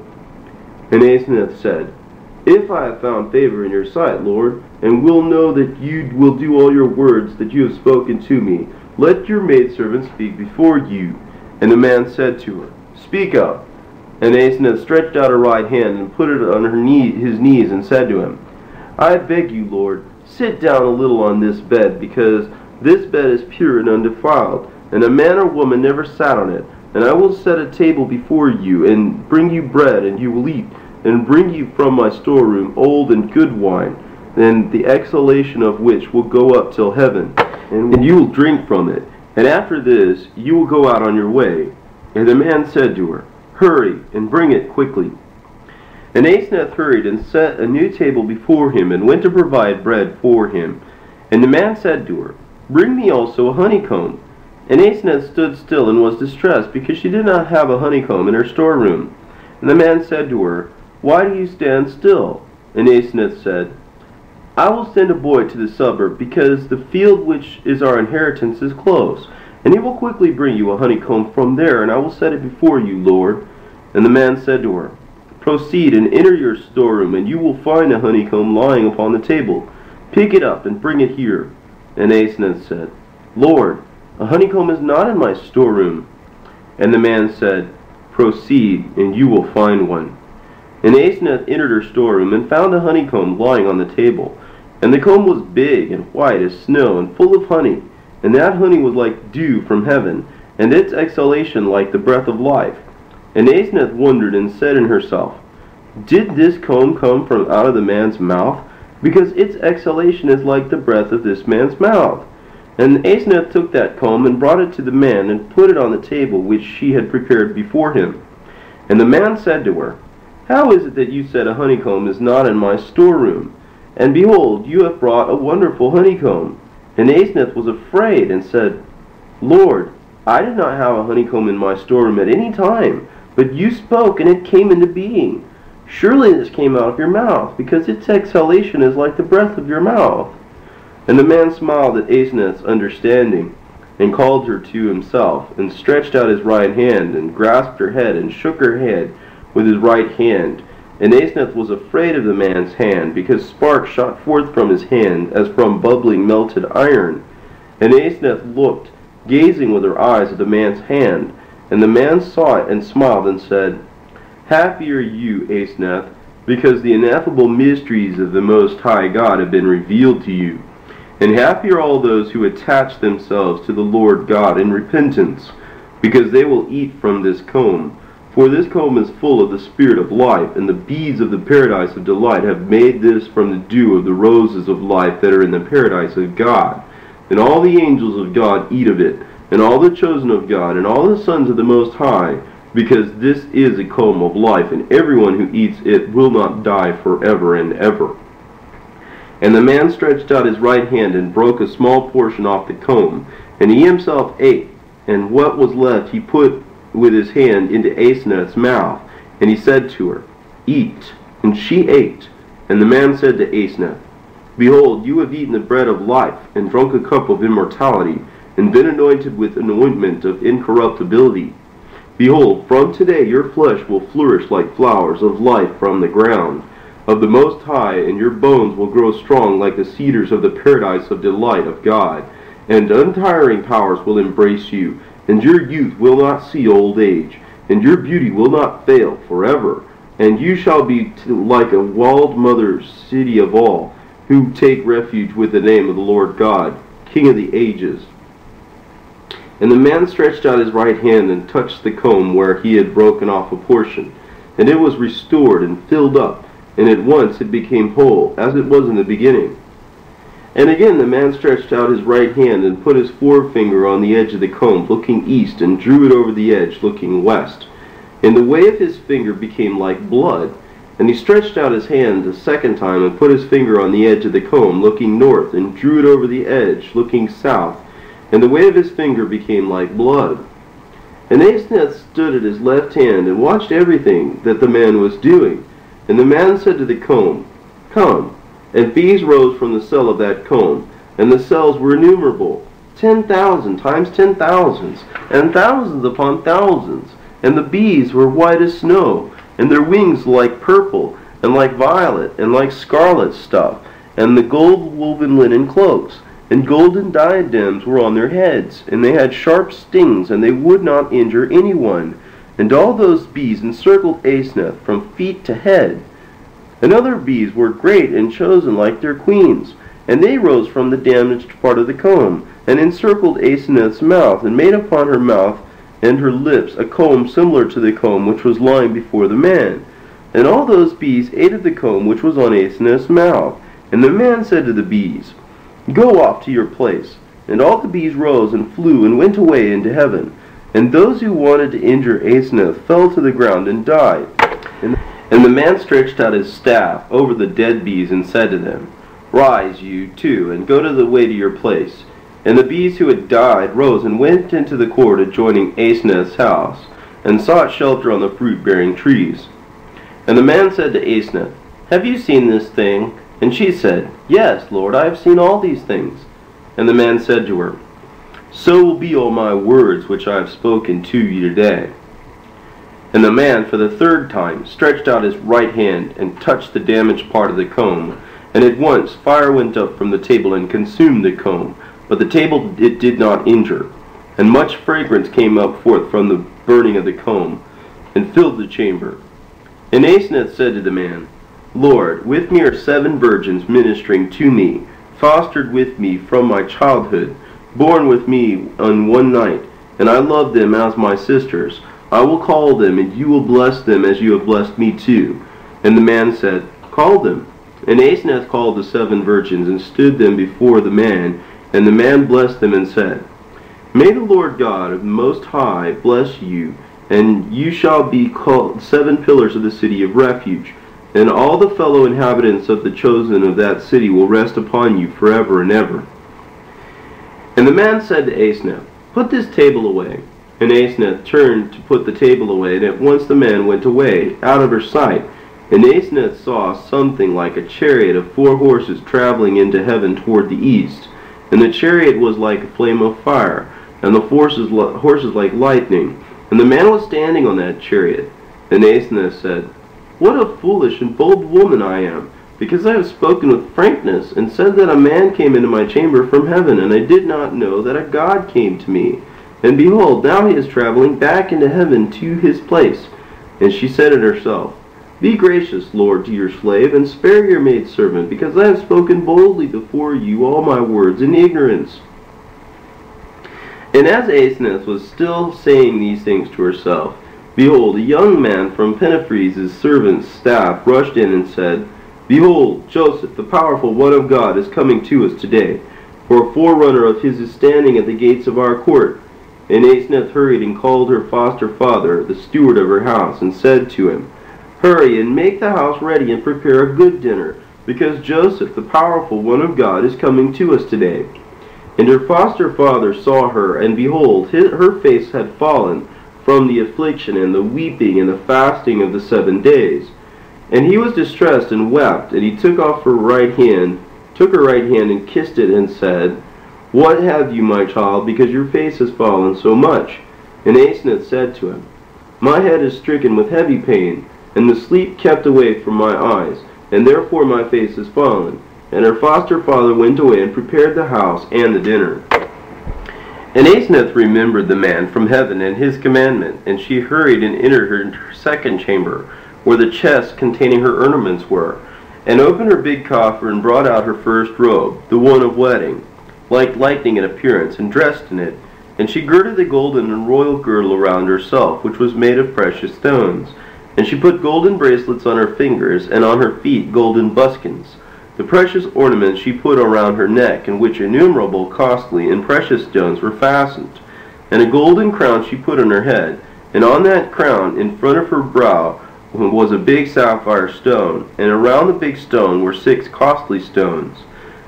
And Asenath said, If I have found favor in your sight, Lord, and will know that you will do all your words that you have spoken to me, let your maidservant speak before you. And the man said to her, Speak up. And Asenath stretched out her right hand and put it on her knee, his knees and said to him, I beg you, Lord, sit down a little on this bed, because this bed is pure and undefiled and a man or woman never sat on it. And I will set a table before you, and bring you bread, and you will eat, and bring you from my storeroom old and good wine, and the exhalation of which will go up till heaven, and you will drink from it. And after this you will go out on your way. And the man said to her, Hurry, and bring it quickly. And Aseneth hurried and set a new table before him, and went to provide bread for him. And the man said to her, Bring me also a honeycomb. And Aseneth stood still and was distressed, because she did not have a honeycomb in her storeroom. And the man said to her, Why do you stand still? And Asenath said, I will send a boy to the suburb, because the field which is our inheritance is close. And he will quickly bring you a honeycomb from there, and I will set it before you, Lord. And the man said to her, Proceed and enter your storeroom, and you will find a honeycomb lying upon the table. Pick it up and bring it here. And Asenath said, Lord, a honeycomb is not in my storeroom. And the man said, Proceed, and you will find one. And Aseneth entered her storeroom, and found a honeycomb lying on the table. And the comb was big and white as snow, and full of honey. And that honey was like dew from heaven, and its exhalation like the breath of life. And Aseneth wondered, and said in herself, Did this comb come from out of the man's mouth? Because its exhalation is like the breath of this man's mouth. And Aseneth took that comb and brought it to the man and put it on the table which she had prepared before him. And the man said to her, How is it that you said a honeycomb is not in my storeroom? And behold, you have brought a wonderful honeycomb. And Asenath was afraid and said, Lord, I did not have a honeycomb in my storeroom at any time, but you spoke and it came into being. Surely this came out of your mouth, because its exhalation is like the breath of your mouth. And the man smiled at Asenath's understanding, and called her to himself, and stretched out his right hand, and grasped her head, and shook her head with his right hand. And Asenath was afraid of the man's hand, because sparks shot forth from his hand, as from bubbling melted iron. And Asenath looked, gazing with her eyes at the man's hand. And the man saw it, and smiled, and said, Happy are you, Asenath, because the ineffable mysteries of the Most High God have been revealed to you. And happy are all those who attach themselves to the Lord God in repentance, because they will eat from this comb. For this comb is full of the spirit of life, and the bees of the paradise of delight have made this from the dew of the roses of life that are in the paradise of God. And all the angels of God eat of it, and all the chosen of God, and all the sons of the Most High, because this is a comb of life, and everyone who eats it will not die forever and ever. And the man stretched out his right hand and broke a small portion off the comb. And he himself ate, and what was left he put with his hand into Asenath's mouth. And he said to her, Eat. And she ate. And the man said to Aseneth, Behold, you have eaten the bread of life, and drunk a cup of immortality, and been anointed with an ointment of incorruptibility. Behold, from today your flesh will flourish like flowers of life from the ground of the Most High, and your bones will grow strong like the cedars of the paradise of delight of God. And untiring powers will embrace you, and your youth will not see old age, and your beauty will not fail forever. And you shall be like a walled mother city of all, who take refuge with the name of the Lord God, King of the ages. And the man stretched out his right hand and touched the comb where he had broken off a portion. And it was restored and filled up, and at once it became whole, as it was in the beginning. And again the man stretched out his right hand and put his forefinger on the edge of the comb, looking east, and drew it over the edge, looking west. And the way of his finger became like blood. And he stretched out his hand a second time and put his finger on the edge of the comb, looking north, and drew it over the edge, looking south and the way of his finger became like blood. And Asenath stood at his left hand and watched everything that the man was doing. And the man said to the comb, Come. And bees rose from the cell of that comb, and the cells were innumerable, ten thousand times ten thousands, and thousands upon thousands. And the bees were white as snow, and their wings like purple, and like violet, and like scarlet stuff, and the gold woven linen cloaks and golden diadems were on their heads, and they had sharp stings, and they would not injure anyone. And all those bees encircled Asenath from feet to head. And other bees were great and chosen like their queens, and they rose from the damaged part of the comb, and encircled Asenath's mouth, and made upon her mouth and her lips a comb similar to the comb which was lying before the man. And all those bees ate of the comb which was on Asenath's mouth. And the man said to the bees, Go off to your place. And all the bees rose and flew and went away into heaven. And those who wanted to injure Asenath fell to the ground and died. And, and the man stretched out his staff over the dead bees and said to them, Rise, you too, and go to the way to your place. And the bees who had died rose and went into the court adjoining Asenath's house, and sought shelter on the fruit-bearing trees. And the man said to Asenath, Have you seen this thing? And she said, Yes, Lord, I have seen all these things. And the man said to her, So will be all my words which I have spoken to you today. And the man, for the third time, stretched out his right hand and touched the damaged part of the comb. And at once fire went up from the table and consumed the comb, but the table it did not injure. And much fragrance came up forth from the burning of the comb, and filled the chamber. And Aseneth said to the man, Lord, with me are seven virgins ministering to me, fostered with me from my childhood, born with me on one night, and I love them as my sisters. I will call them, and you will bless them as you have blessed me too. And the man said, Call them. And Asenath called the seven virgins, and stood them before the man. And the man blessed them, and said, May the Lord God of Most High bless you, and you shall be called seven pillars of the city of refuge and all the fellow inhabitants of the chosen of that city will rest upon you forever and ever. And the man said to Asenath, Put this table away. And Asenath turned to put the table away, and at once the man went away, out of her sight. And Asenath saw something like a chariot of four horses traveling into heaven toward the east. And the chariot was like a flame of fire, and the horses, horses like lightning. And the man was standing on that chariot. And Asenath said, what a foolish and bold woman I am, because I have spoken with frankness, and said that a man came into my chamber from heaven, and I did not know that a God came to me. And behold, now he is traveling back into heaven to his place. And she said in herself, Be gracious, Lord, to your slave, and spare your maidservant, because I have spoken boldly before you all my words in ignorance. And as Asenath was still saying these things to herself, Behold, a young man from Pentephres's servant's staff rushed in and said, Behold, Joseph, the powerful one of God, is coming to us today, for a forerunner of his is standing at the gates of our court. And Asenath hurried and called her foster father, the steward of her house, and said to him, Hurry and make the house ready and prepare a good dinner, because Joseph, the powerful one of God, is coming to us today. And her foster father saw her, and behold, her face had fallen from the affliction and the weeping and the fasting of the seven days. And he was distressed and wept, and he took off her right hand, took her right hand and kissed it, and said, What have you, my child, because your face has fallen so much? And Asenath said to him, My head is stricken with heavy pain, and the sleep kept away from my eyes, and therefore my face is fallen. And her foster father went away and prepared the house and the dinner. And Asenath remembered the man from heaven and his commandment, and she hurried and entered her second chamber, where the chests containing her ornaments were, and opened her big coffer and brought out her first robe, the one of wedding, like lightning in appearance, and dressed in it. And she girded the golden and royal girdle around herself, which was made of precious stones. And she put golden bracelets on her fingers, and on her feet golden buskins. The precious ornaments she put around her neck, in which innumerable costly and precious stones were fastened. And a golden crown she put on her head, and on that crown, in front of her brow, was a big sapphire stone, and around the big stone were six costly stones.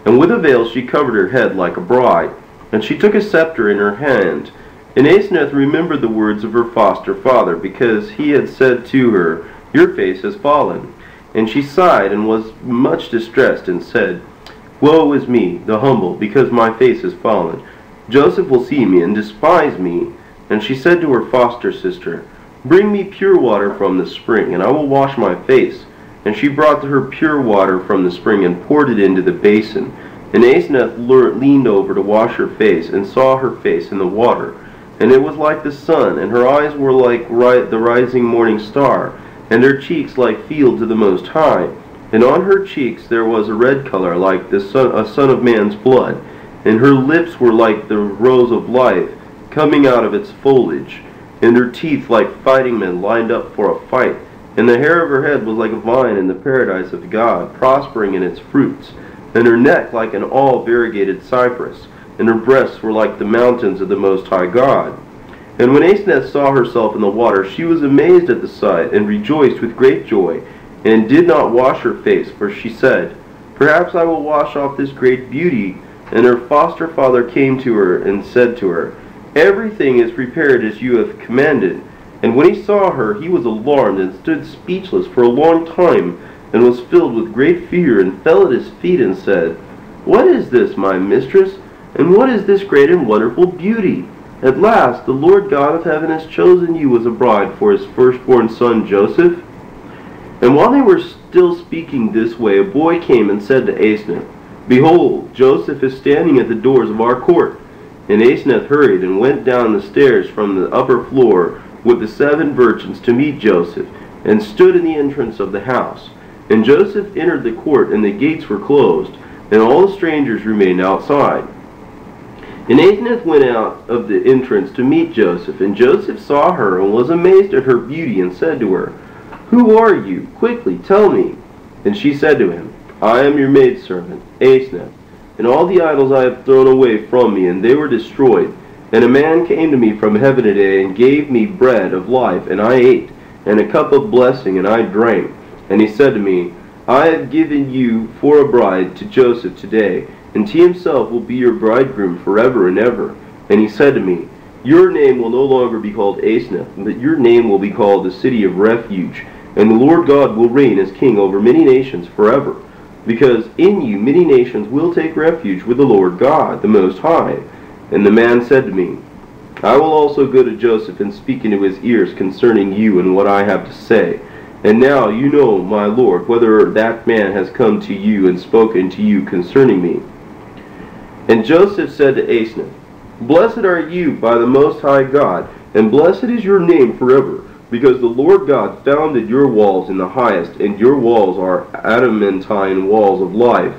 And with a veil she covered her head like a bride, and she took a scepter in her hand. And Aseneth remembered the words of her foster father, because he had said to her, Your face has fallen. And she sighed and was much distressed, and said, Woe is me, the humble, because my face is fallen. Joseph will see me and despise me. And she said to her foster sister, Bring me pure water from the spring, and I will wash my face. And she brought to her pure water from the spring and poured it into the basin. And Aseneth leaned over to wash her face, and saw her face in the water. And it was like the sun, and her eyes were like the rising morning star and her cheeks like field to the Most High. And on her cheeks there was a red color like the son, a son of man's blood, and her lips were like the rose of life coming out of its foliage, and her teeth like fighting men lined up for a fight. And the hair of her head was like a vine in the paradise of God, prospering in its fruits, and her neck like an all variegated cypress, and her breasts were like the mountains of the Most High God. And when Asenath saw herself in the water, she was amazed at the sight, and rejoiced with great joy, and did not wash her face, for she said, Perhaps I will wash off this great beauty. And her foster father came to her, and said to her, Everything is prepared as you have commanded. And when he saw her, he was alarmed, and stood speechless for a long time, and was filled with great fear, and fell at his feet, and said, What is this, my mistress? And what is this great and wonderful beauty? At last, the Lord God of heaven has chosen you as a bride for his firstborn son Joseph. And while they were still speaking this way, a boy came and said to Asenath, Behold, Joseph is standing at the doors of our court. And Asenath hurried and went down the stairs from the upper floor with the seven virgins to meet Joseph, and stood in the entrance of the house. And Joseph entered the court, and the gates were closed, and all the strangers remained outside. And Asenath went out of the entrance to meet Joseph, and Joseph saw her and was amazed at her beauty, and said to her, Who are you? Quickly, tell me. And she said to him, I am your maidservant, Asenath, and all the idols I have thrown away from me, and they were destroyed. And a man came to me from heaven today, and gave me bread of life, and I ate, and a cup of blessing, and I drank. And he said to me, I have given you for a bride to Joseph today, and he himself will be your bridegroom forever and ever. And he said to me, Your name will no longer be called Asenath, but your name will be called the city of refuge, and the Lord God will reign as king over many nations forever. Because in you many nations will take refuge with the Lord God, the Most High. And the man said to me, I will also go to Joseph and speak into his ears concerning you and what I have to say. And now you know, my Lord, whether that man has come to you and spoken to you concerning me. And Joseph said to Asenath, Blessed are you by the Most High God, and blessed is your name forever, because the Lord God founded your walls in the highest, and your walls are adamantine walls of life.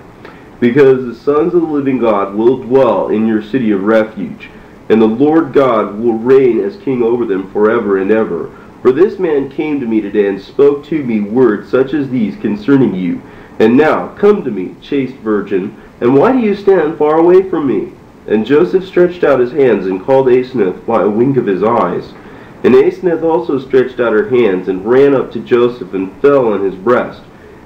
Because the sons of the living God will dwell in your city of refuge, and the Lord God will reign as king over them forever and ever. For this man came to me today and spoke to me words such as these concerning you. And now, come to me, chaste virgin, and why do you stand far away from me? And Joseph stretched out his hands and called Aseneth by a wink of his eyes. And Aseneth also stretched out her hands and ran up to Joseph and fell on his breast.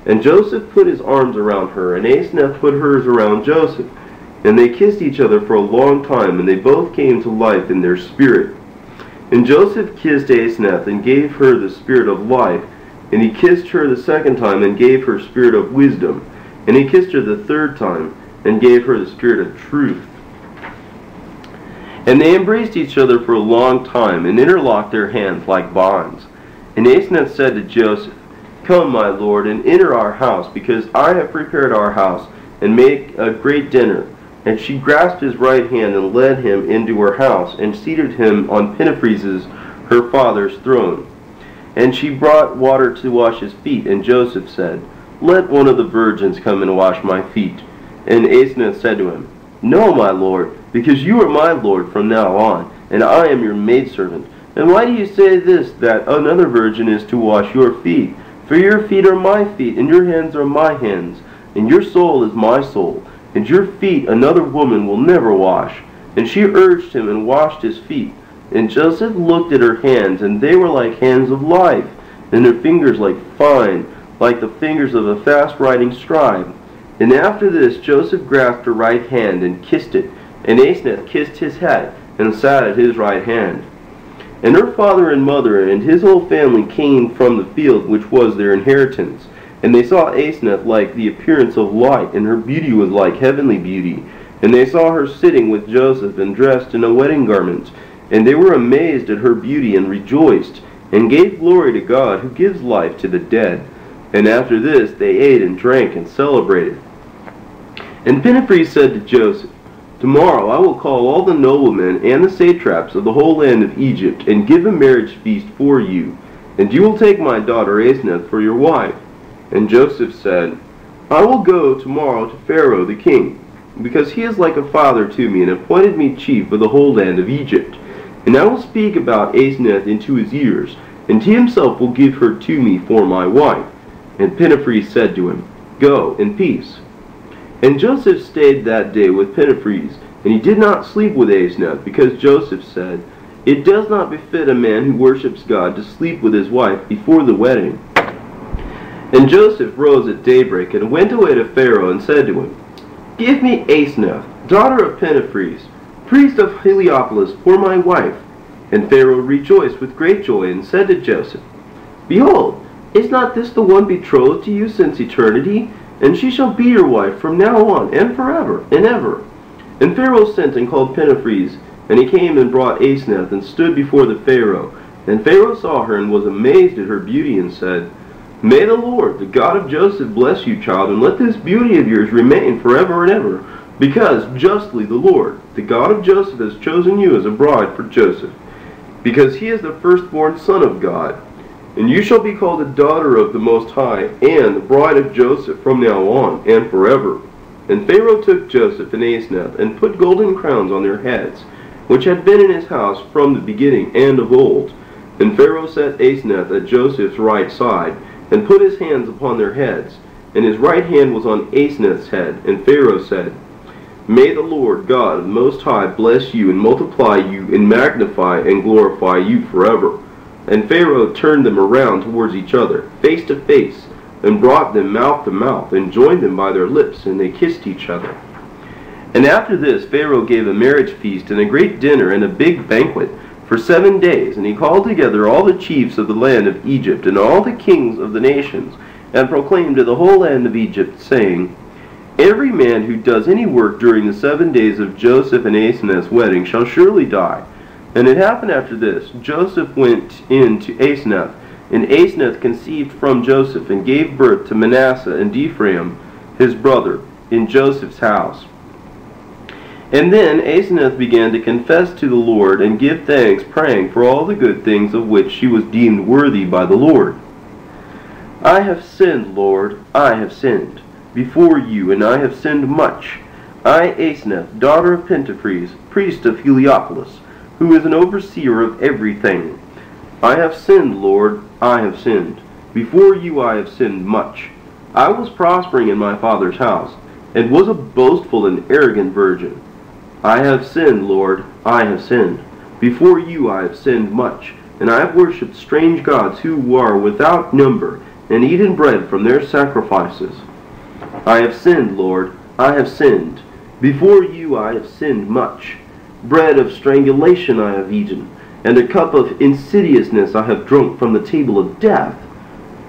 And Joseph put his arms around her, and Asenath put hers around Joseph. And they kissed each other for a long time, and they both came to life in their spirit. And Joseph kissed Asenath and gave her the spirit of life. And he kissed her the second time and gave her spirit of wisdom. And he kissed her the third time and gave her the spirit of truth. And they embraced each other for a long time and interlocked their hands like bonds. And Asenath said to Joseph, Come, my lord, and enter our house, because I have prepared our house, and make a great dinner. And she grasped his right hand and led him into her house, and seated him on Pentephres's, her father's throne. And she brought water to wash his feet, and Joseph said, Let one of the virgins come and wash my feet. And Asenath said to him, No, my lord, because you are my lord from now on, and I am your maidservant. And why do you say this, that another virgin is to wash your feet? For your feet are my feet, and your hands are my hands, and your soul is my soul, and your feet another woman will never wash. And she urged him and washed his feet. And Joseph looked at her hands, and they were like hands of life, and her fingers like fine, like the fingers of a fast writing scribe. And after this Joseph grasped her right hand and kissed it, and Asenath kissed his head and sat at his right hand. And her father and mother and his whole family came from the field which was their inheritance. And they saw Asenath like the appearance of light, and her beauty was like heavenly beauty. And they saw her sitting with Joseph and dressed in a wedding garment. And they were amazed at her beauty and rejoiced, and gave glory to God who gives life to the dead. And after this they ate and drank and celebrated. And Pentephres said to Joseph, Tomorrow I will call all the noblemen and the satraps of the whole land of Egypt, and give a marriage feast for you. And you will take my daughter Asenath for your wife. And Joseph said, I will go tomorrow to Pharaoh the king, because he is like a father to me, and appointed me chief of the whole land of Egypt. And I will speak about Asenath into his ears, and he himself will give her to me for my wife. And Pentephres said to him, Go in peace. And Joseph stayed that day with Pentephres, and he did not sleep with Asenath, because Joseph said, It does not befit a man who worships God to sleep with his wife before the wedding. And Joseph rose at daybreak and went away to Pharaoh and said to him, Give me Asenath, daughter of Pentephres, priest of Heliopolis, for my wife. And Pharaoh rejoiced with great joy and said to Joseph, Behold, is not this the one betrothed to you since eternity? And she shall be your wife from now on and forever and ever. And Pharaoh sent and called Pentephres, and he came and brought Asenath and stood before the Pharaoh. And Pharaoh saw her and was amazed at her beauty and said, May the Lord, the God of Joseph, bless you, child, and let this beauty of yours remain forever and ever, because justly the Lord, the God of Joseph, has chosen you as a bride for Joseph, because he is the firstborn son of God. And you shall be called the daughter of the Most High, and the bride of Joseph from now on and forever. And Pharaoh took Joseph and Asenath, and put golden crowns on their heads, which had been in his house from the beginning and of old. And Pharaoh set Asenath at Joseph's right side, and put his hands upon their heads. And his right hand was on Asenath's head. And Pharaoh said, May the Lord God the Most High bless you, and multiply you, and magnify and glorify you forever. And Pharaoh turned them around towards each other, face to face, and brought them mouth to mouth, and joined them by their lips, and they kissed each other. And after this Pharaoh gave a marriage feast, and a great dinner, and a big banquet, for seven days, and he called together all the chiefs of the land of Egypt, and all the kings of the nations, and proclaimed to the whole land of Egypt, saying, Every man who does any work during the seven days of Joseph and Asenath's wedding shall surely die. And it happened after this. Joseph went in to Asenath, and Asenath conceived from Joseph, and gave birth to Manasseh and Ephraim, his brother, in Joseph's house. And then Asenath began to confess to the Lord, and give thanks, praying for all the good things of which she was deemed worthy by the Lord. I have sinned, Lord, I have sinned, before you, and I have sinned much. I, Asenath, daughter of Pentephres, priest of Heliopolis, who is an overseer of everything. I have sinned, Lord, I have sinned. Before you I have sinned much. I was prospering in my father's house, and was a boastful and arrogant virgin. I have sinned, Lord, I have sinned. Before you I have sinned much, and I have worshipped strange gods who are without number, and eaten bread from their sacrifices. I have sinned, Lord, I have sinned. Before you I have sinned much. Bread of strangulation I have eaten, and a cup of insidiousness I have drunk from the table of death.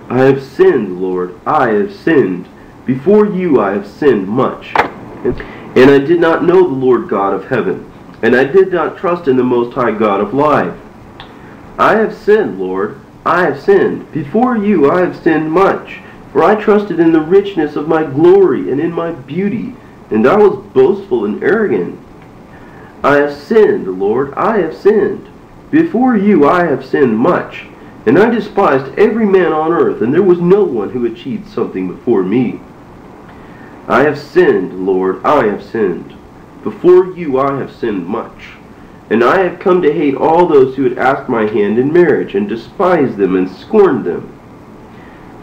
I have sinned, Lord, I have sinned. Before you I have sinned much. And I did not know the Lord God of heaven, and I did not trust in the Most High God of life. I have sinned, Lord, I have sinned. Before you I have sinned much, for I trusted in the richness of my glory and in my beauty, and I was boastful and arrogant. I have sinned, Lord, I have sinned. Before you I have sinned much, and I despised every man on earth, and there was no one who achieved something before me. I have sinned, Lord, I have sinned. Before you I have sinned much. And I have come to hate all those who had asked my hand in marriage, and despise them and scorn them.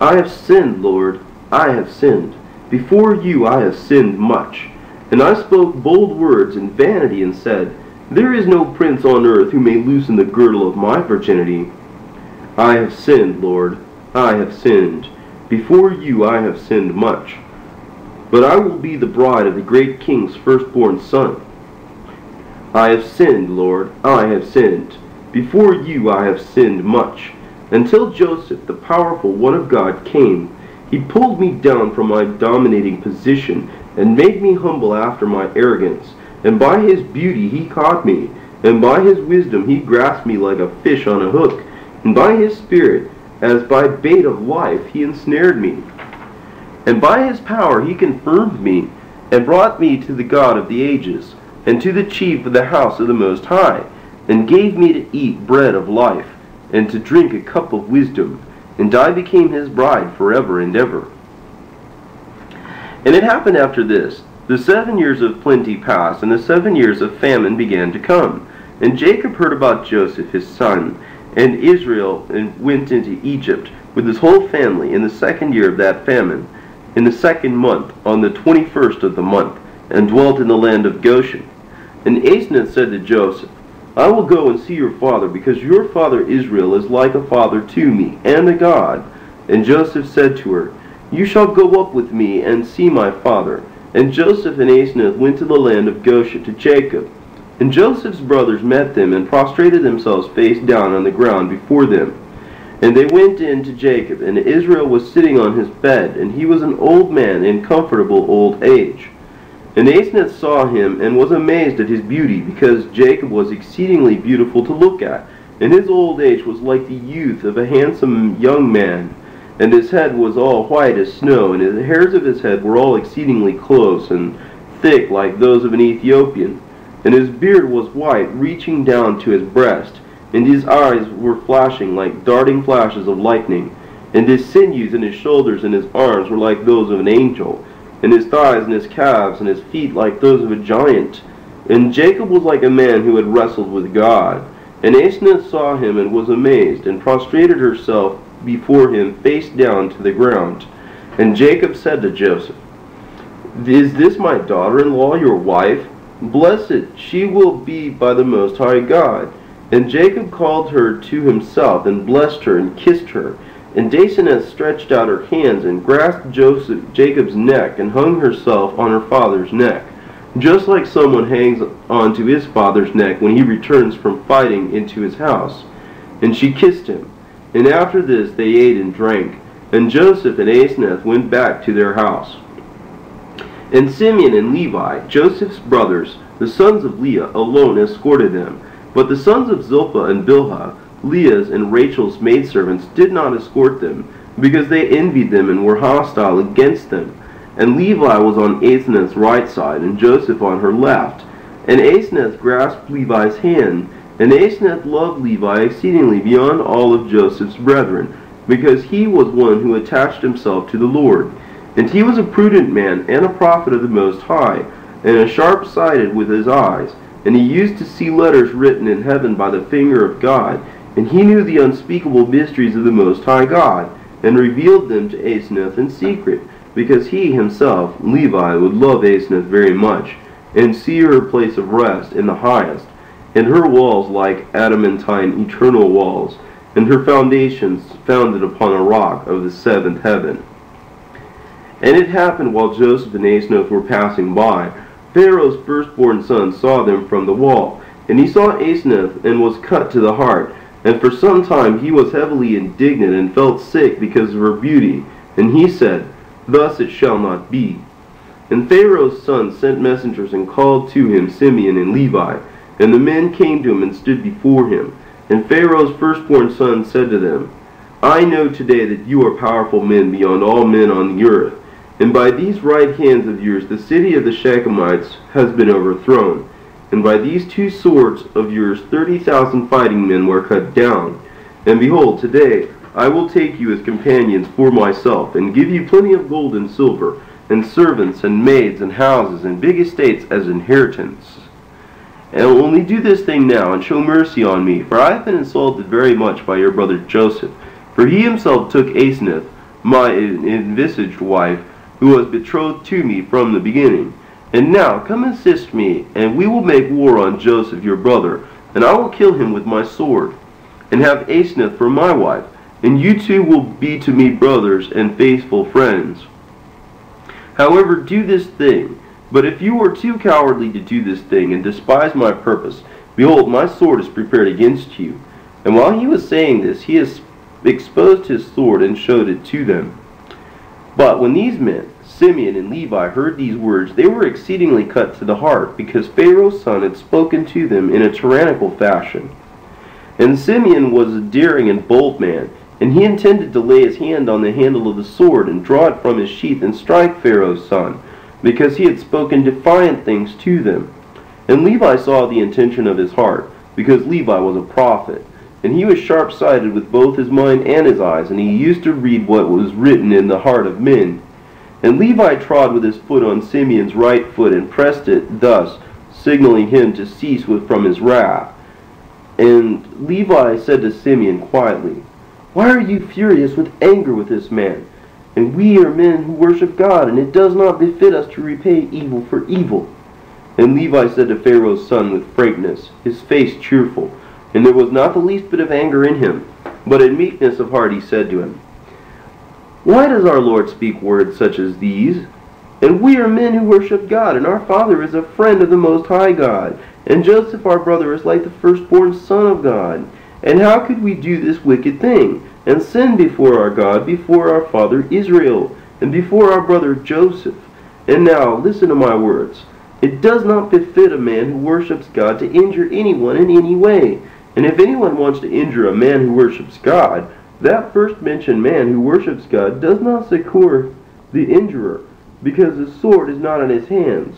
I have sinned, Lord, I have sinned. Before you I have sinned much. And I spoke bold words in vanity, and said, There is no prince on earth who may loosen the girdle of my virginity. I have sinned, Lord, I have sinned. Before you I have sinned much. But I will be the bride of the great king's firstborn son. I have sinned, Lord, I have sinned. Before you I have sinned much. Until Joseph, the powerful one of God, came, he pulled me down from my dominating position and made me humble after my arrogance. And by his beauty he caught me, and by his wisdom he grasped me like a fish on a hook. And by his spirit, as by bait of life, he ensnared me. And by his power he confirmed me, and brought me to the God of the ages, and to the chief of the house of the Most High, and gave me to eat bread of life, and to drink a cup of wisdom, and I became his bride forever and ever. And it happened after this, the seven years of plenty passed, and the seven years of famine began to come. And Jacob heard about Joseph his son, and Israel, and went into Egypt with his whole family in the second year of that famine in the second month, on the twenty-first of the month, and dwelt in the land of Goshen. And Aseneth said to Joseph, I will go and see your father, because your father Israel is like a father to me, and a God. And Joseph said to her, You shall go up with me and see my father. And Joseph and Aseneth went to the land of Goshen to Jacob. And Joseph's brothers met them, and prostrated themselves face down on the ground before them. And they went in to Jacob, and Israel was sitting on his bed, and he was an old man in comfortable old age. And Aseneth saw him, and was amazed at his beauty, because Jacob was exceedingly beautiful to look at, and his old age was like the youth of a handsome young man. And his head was all white as snow, and the hairs of his head were all exceedingly close, and thick like those of an Ethiopian. And his beard was white, reaching down to his breast and his eyes were flashing like darting flashes of lightning, and his sinews and his shoulders and his arms were like those of an angel, and his thighs and his calves and his feet like those of a giant. And Jacob was like a man who had wrestled with God. And Aseneth saw him and was amazed, and prostrated herself before him face down to the ground. And Jacob said to Joseph, Is this my daughter-in-law, your wife? Blessed she will be by the Most High God. And Jacob called her to himself, and blessed her, and kissed her. And Aseneth stretched out her hands, and grasped Joseph, Jacob's neck, and hung herself on her father's neck, just like someone hangs on to his father's neck when he returns from fighting into his house. And she kissed him. And after this they ate and drank. And Joseph and Aseneth went back to their house. And Simeon and Levi, Joseph's brothers, the sons of Leah, alone escorted them. But the sons of Zilpah and Bilhah, Leah's and Rachel's maidservants, did not escort them, because they envied them and were hostile against them. And Levi was on Aseneth's right side, and Joseph on her left. And Aseneth grasped Levi's hand, and Aseneth loved Levi exceedingly beyond all of Joseph's brethren, because he was one who attached himself to the Lord. And he was a prudent man, and a prophet of the Most High, and a sharp-sighted with his eyes and he used to see letters written in heaven by the finger of God, and he knew the unspeakable mysteries of the Most High God, and revealed them to Aseneth in secret, because he himself, Levi, would love Aseneth very much, and see her place of rest in the highest, and her walls like adamantine eternal walls, and her foundations founded upon a rock of the seventh heaven. And it happened while Joseph and Aseneth were passing by, Pharaoh's firstborn son saw them from the wall. And he saw Aseneth and was cut to the heart. And for some time he was heavily indignant and felt sick because of her beauty. And he said, Thus it shall not be. And Pharaoh's son sent messengers and called to him Simeon and Levi. And the men came to him and stood before him. And Pharaoh's firstborn son said to them, I know today that you are powerful men beyond all men on the earth. And by these right hands of yours the city of the Shechemites has been overthrown. And by these two swords of yours thirty thousand fighting men were cut down. And behold, today I will take you as companions for myself, and give you plenty of gold and silver, and servants, and maids, and houses, and big estates as inheritance. And only do this thing now, and show mercy on me, for I have been insulted very much by your brother Joseph. For he himself took Aseneth, my envisaged wife, who was betrothed to me from the beginning. And now come assist me, and we will make war on Joseph your brother, and I will kill him with my sword, and have Aseneth for my wife, and you two will be to me brothers and faithful friends. However, do this thing but if you are too cowardly to do this thing, and despise my purpose, behold, my sword is prepared against you. And while he was saying this, he exposed his sword and showed it to them. But when these men, Simeon and Levi, heard these words, they were exceedingly cut to the heart, because Pharaoh's son had spoken to them in a tyrannical fashion. And Simeon was a daring and bold man, and he intended to lay his hand on the handle of the sword, and draw it from his sheath, and strike Pharaoh's son because he had spoken defiant things to them. And Levi saw the intention of his heart, because Levi was a prophet. And he was sharp sighted with both his mind and his eyes, and he used to read what was written in the heart of men. And Levi trod with his foot on Simeon's right foot, and pressed it thus, signaling him to cease with, from his wrath. And Levi said to Simeon quietly, Why are you furious with anger with this man? And we are men who worship God, and it does not befit us to repay evil for evil. And Levi said to Pharaoh's son with frankness, his face cheerful, and there was not the least bit of anger in him, but in meekness of heart he said to him, Why does our Lord speak words such as these? And we are men who worship God, and our father is a friend of the Most High God, and Joseph our brother is like the firstborn son of God. And how could we do this wicked thing? And sin before our God, before our father Israel, and before our brother Joseph. And now, listen to my words. It does not befit a man who worships God to injure anyone in any way. And if anyone wants to injure a man who worships God, that first mentioned man who worships God does not succor the injurer, because the sword is not in his hands.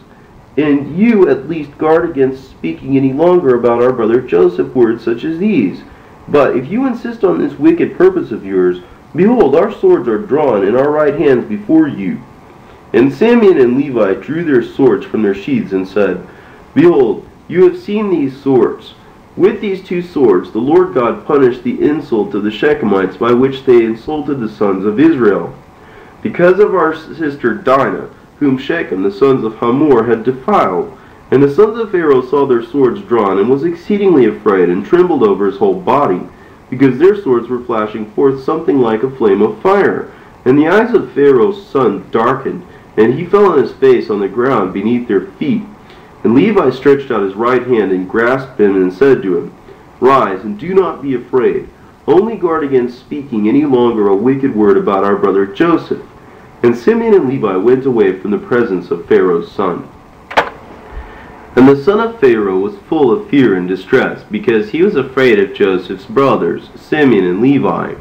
And you at least guard against speaking any longer about our brother Joseph words such as these. But if you insist on this wicked purpose of yours, behold, our swords are drawn in our right hands before you. And Simeon and Levi drew their swords from their sheaths and said, Behold, you have seen these swords. With these two swords the Lord God punished the insult of the Shechemites by which they insulted the sons of Israel. Because of our sister Dinah, whom Shechem the sons of Hamor had defiled, and the sons of Pharaoh saw their swords drawn, and was exceedingly afraid, and trembled over his whole body, because their swords were flashing forth something like a flame of fire. And the eyes of Pharaoh's son darkened, and he fell on his face on the ground beneath their feet. And Levi stretched out his right hand and grasped him, and said to him, Rise, and do not be afraid. Only guard against speaking any longer a wicked word about our brother Joseph. And Simeon and Levi went away from the presence of Pharaoh's son. And the son of Pharaoh was full of fear and distress, because he was afraid of Joseph's brothers, Simeon and Levi.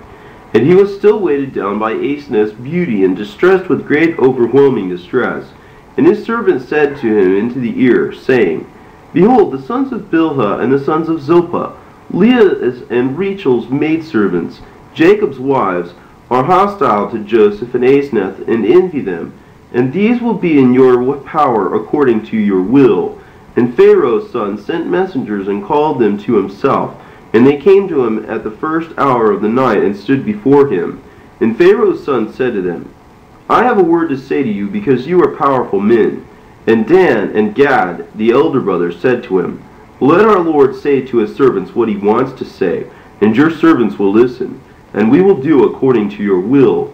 And he was still weighted down by Aseneth's beauty, and distressed with great overwhelming distress. And his servant said to him into the ear, saying, Behold, the sons of Bilhah and the sons of Zilpah, Leah's and Rachel's maidservants, Jacob's wives, are hostile to Joseph and Aseneth, and envy them. And these will be in your power according to your will. And Pharaoh's son sent messengers and called them to himself. And they came to him at the first hour of the night and stood before him. And Pharaoh's son said to them, I have a word to say to you because you are powerful men. And Dan and Gad, the elder brother, said to him, Let our Lord say to his servants what he wants to say, and your servants will listen, and we will do according to your will.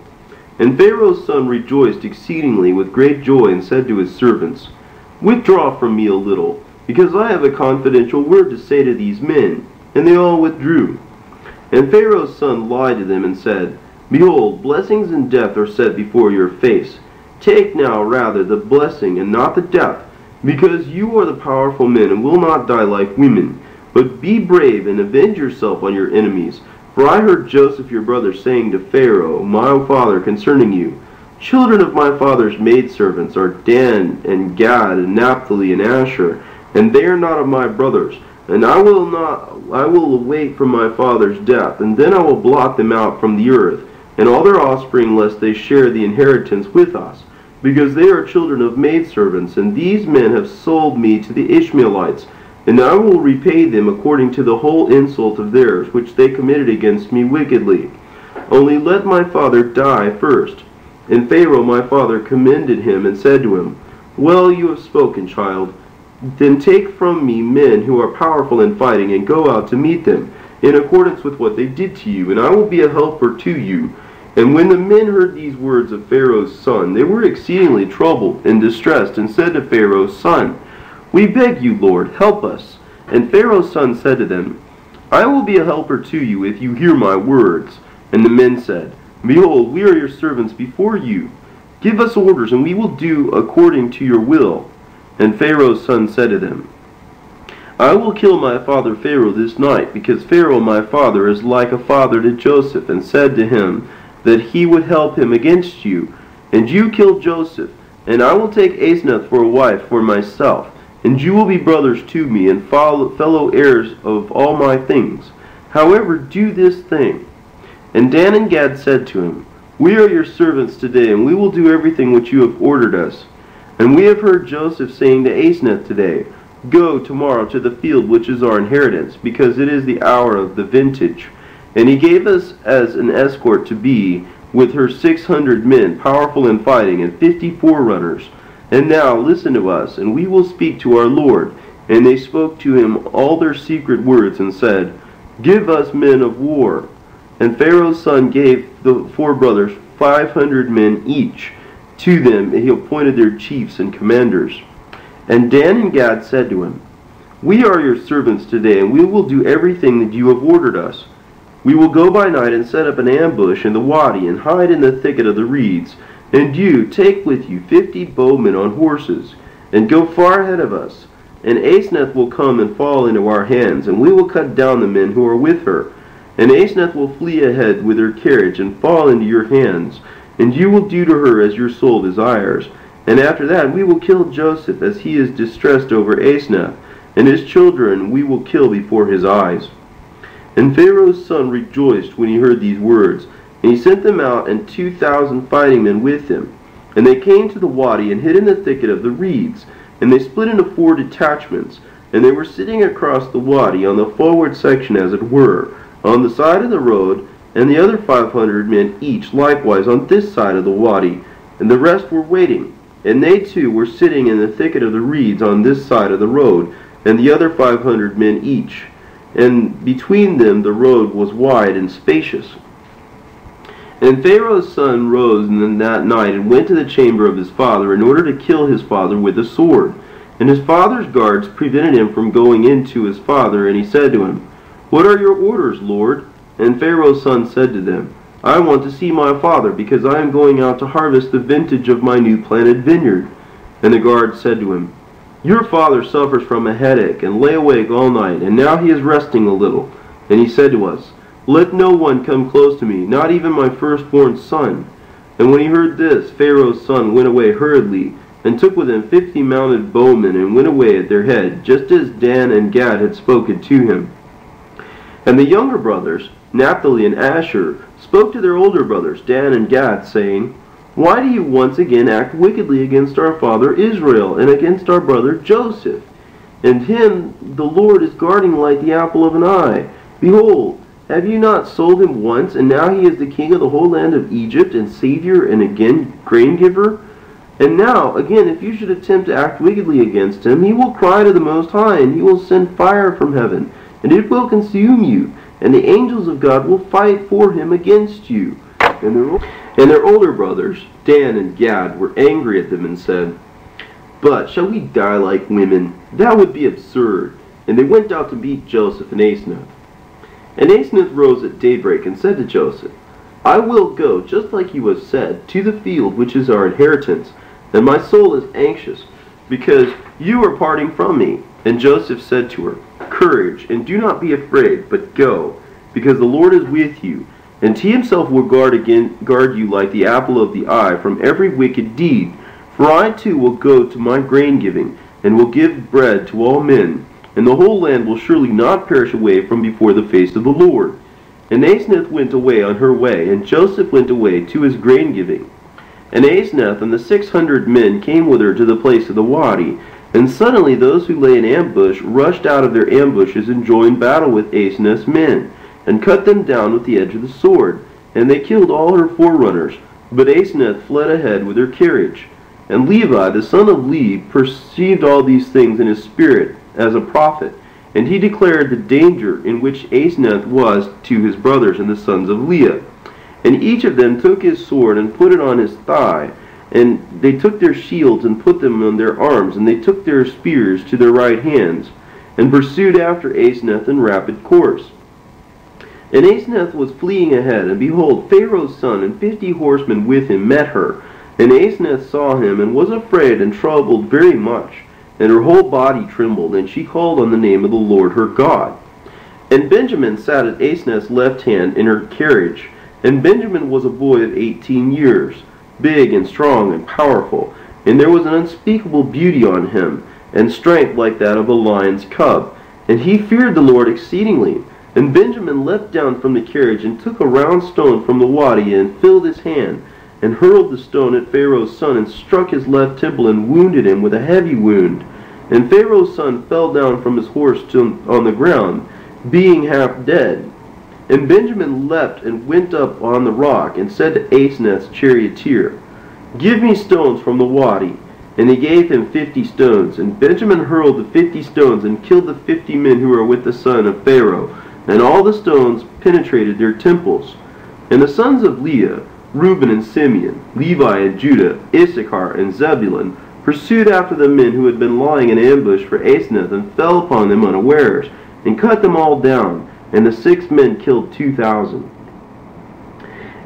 And Pharaoh's son rejoiced exceedingly with great joy, and said to his servants, Withdraw from me a little, because I have a confidential word to say to these men. And they all withdrew. And Pharaoh's son lied to them and said, Behold, blessings and death are set before your face. Take now rather the blessing and not the death, because you are the powerful men and will not die like women. But be brave and avenge yourself on your enemies. For I heard Joseph your brother saying to Pharaoh, my father, concerning you, Children of my father's maidservants are Dan and Gad and Naphtali and Asher, and they are not of my brothers. And I will not I will await from my father's death, and then I will blot them out from the earth, and all their offspring, lest they share the inheritance with us, because they are children of maidservants, and these men have sold me to the Ishmaelites, and I will repay them according to the whole insult of theirs, which they committed against me wickedly. Only let my father die first. And Pharaoh my father commended him, and said to him, Well you have spoken, child. Then take from me men who are powerful in fighting, and go out to meet them, in accordance with what they did to you, and I will be a helper to you. And when the men heard these words of Pharaoh's son, they were exceedingly troubled and distressed, and said to Pharaoh's son, We beg you, Lord, help us. And Pharaoh's son said to them, I will be a helper to you if you hear my words. And the men said, Behold, we are your servants before you. Give us orders, and we will do according to your will. And Pharaoh's son said to them, I will kill my father Pharaoh this night, because Pharaoh my father is like a father to Joseph, and said to him that he would help him against you. And you kill Joseph, and I will take Aseneth for a wife for myself, and you will be brothers to me, and fellow heirs of all my things. However, do this thing. And Dan and Gad said to him, We are your servants today, and we will do everything which you have ordered us. And we have heard Joseph saying to Aseneth today, Go tomorrow to the field which is our inheritance, because it is the hour of the vintage. And he gave us as an escort to be with her six hundred men, powerful in fighting, and fifty forerunners. And now listen to us, and we will speak to our Lord. And they spoke to him all their secret words, and said, Give us men of war. And Pharaoh's son gave the four brothers five hundred men each to them, and he appointed their chiefs and commanders. And Dan and Gad said to him, We are your servants today, and we will do everything that you have ordered us. We will go by night and set up an ambush in the wadi, and hide in the thicket of the reeds. And you take with you fifty bowmen on horses, and go far ahead of us. And Aseneth will come and fall into our hands, and we will cut down the men who are with her. And Aseneth will flee ahead with her carriage and fall into your hands and you will do to her as your soul desires. And after that we will kill Joseph as he is distressed over Aseneth, and his children we will kill before his eyes. And Pharaoh's son rejoiced when he heard these words, and he sent them out and two thousand fighting men with him. And they came to the wadi and hid in the thicket of the reeds, and they split into four detachments, and they were sitting across the wadi on the forward section as it were, on the side of the road, and the other five hundred men each likewise on this side of the wadi, and the rest were waiting. And they too were sitting in the thicket of the reeds on this side of the road, and the other five hundred men each. And between them the road was wide and spacious. And Pharaoh's son rose in that night and went to the chamber of his father in order to kill his father with a sword. And his father's guards prevented him from going in to his father, and he said to him, What are your orders, Lord? And Pharaoh's son said to them, I want to see my father, because I am going out to harvest the vintage of my new planted vineyard. And the guard said to him, Your father suffers from a headache, and lay awake all night, and now he is resting a little. And he said to us, Let no one come close to me, not even my firstborn son. And when he heard this, Pharaoh's son went away hurriedly, and took with him fifty mounted bowmen, and went away at their head, just as Dan and Gad had spoken to him. And the younger brothers, Naphtali and Asher spoke to their older brothers, Dan and Gad, saying, Why do you once again act wickedly against our father Israel and against our brother Joseph? And him the Lord is guarding like the apple of an eye. Behold, have you not sold him once, and now he is the king of the whole land of Egypt, and savior, and again grain giver? And now, again, if you should attempt to act wickedly against him, he will cry to the Most High, and he will send fire from heaven, and it will consume you and the angels of God will fight for him against you. And their, and their older brothers, Dan and Gad, were angry at them and said, But shall we die like women? That would be absurd. And they went out to meet Joseph and Aseneth. And Aseneth rose at daybreak and said to Joseph, I will go, just like you have said, to the field which is our inheritance, and my soul is anxious, because you are parting from me. And Joseph said to her, Courage, and do not be afraid, but go, because the Lord is with you, and he himself will guard again guard you like the apple of the eye from every wicked deed. For I too will go to my grain giving, and will give bread to all men, and the whole land will surely not perish away from before the face of the Lord. And Aseneth went away on her way, and Joseph went away to his grain giving. And Aseneth and the six hundred men came with her to the place of the wadi. And suddenly those who lay in ambush rushed out of their ambushes and joined battle with Aseneth's men, and cut them down with the edge of the sword. And they killed all her forerunners. But Aseneth fled ahead with her carriage. And Levi, the son of Levi, perceived all these things in his spirit as a prophet. And he declared the danger in which Aseneth was to his brothers and the sons of Leah. And each of them took his sword and put it on his thigh. And they took their shields and put them on their arms. And they took their spears to their right hands. And pursued after Aseneth in rapid course. And Aseneth was fleeing ahead. And behold, Pharaoh's son and fifty horsemen with him met her. And Aseneth saw him and was afraid and troubled very much. And her whole body trembled. And she called on the name of the Lord her God. And Benjamin sat at Aseneth's left hand in her carriage. And Benjamin was a boy of eighteen years, big and strong and powerful, and there was an unspeakable beauty on him, and strength like that of a lion's cub. And he feared the Lord exceedingly. And Benjamin leapt down from the carriage, and took a round stone from the wadi, and filled his hand, and hurled the stone at Pharaoh's son, and struck his left temple, and wounded him with a heavy wound. And Pharaoh's son fell down from his horse to, on the ground, being half dead. And Benjamin leapt and went up on the rock, and said to Aseneth's charioteer, Give me stones from the wadi. And he gave him fifty stones. And Benjamin hurled the fifty stones, and killed the fifty men who were with the son of Pharaoh. And all the stones penetrated their temples. And the sons of Leah, Reuben and Simeon, Levi and Judah, Issachar and Zebulun, pursued after the men who had been lying in ambush for Aseneth, and fell upon them unawares, and cut them all down and the six men killed two thousand.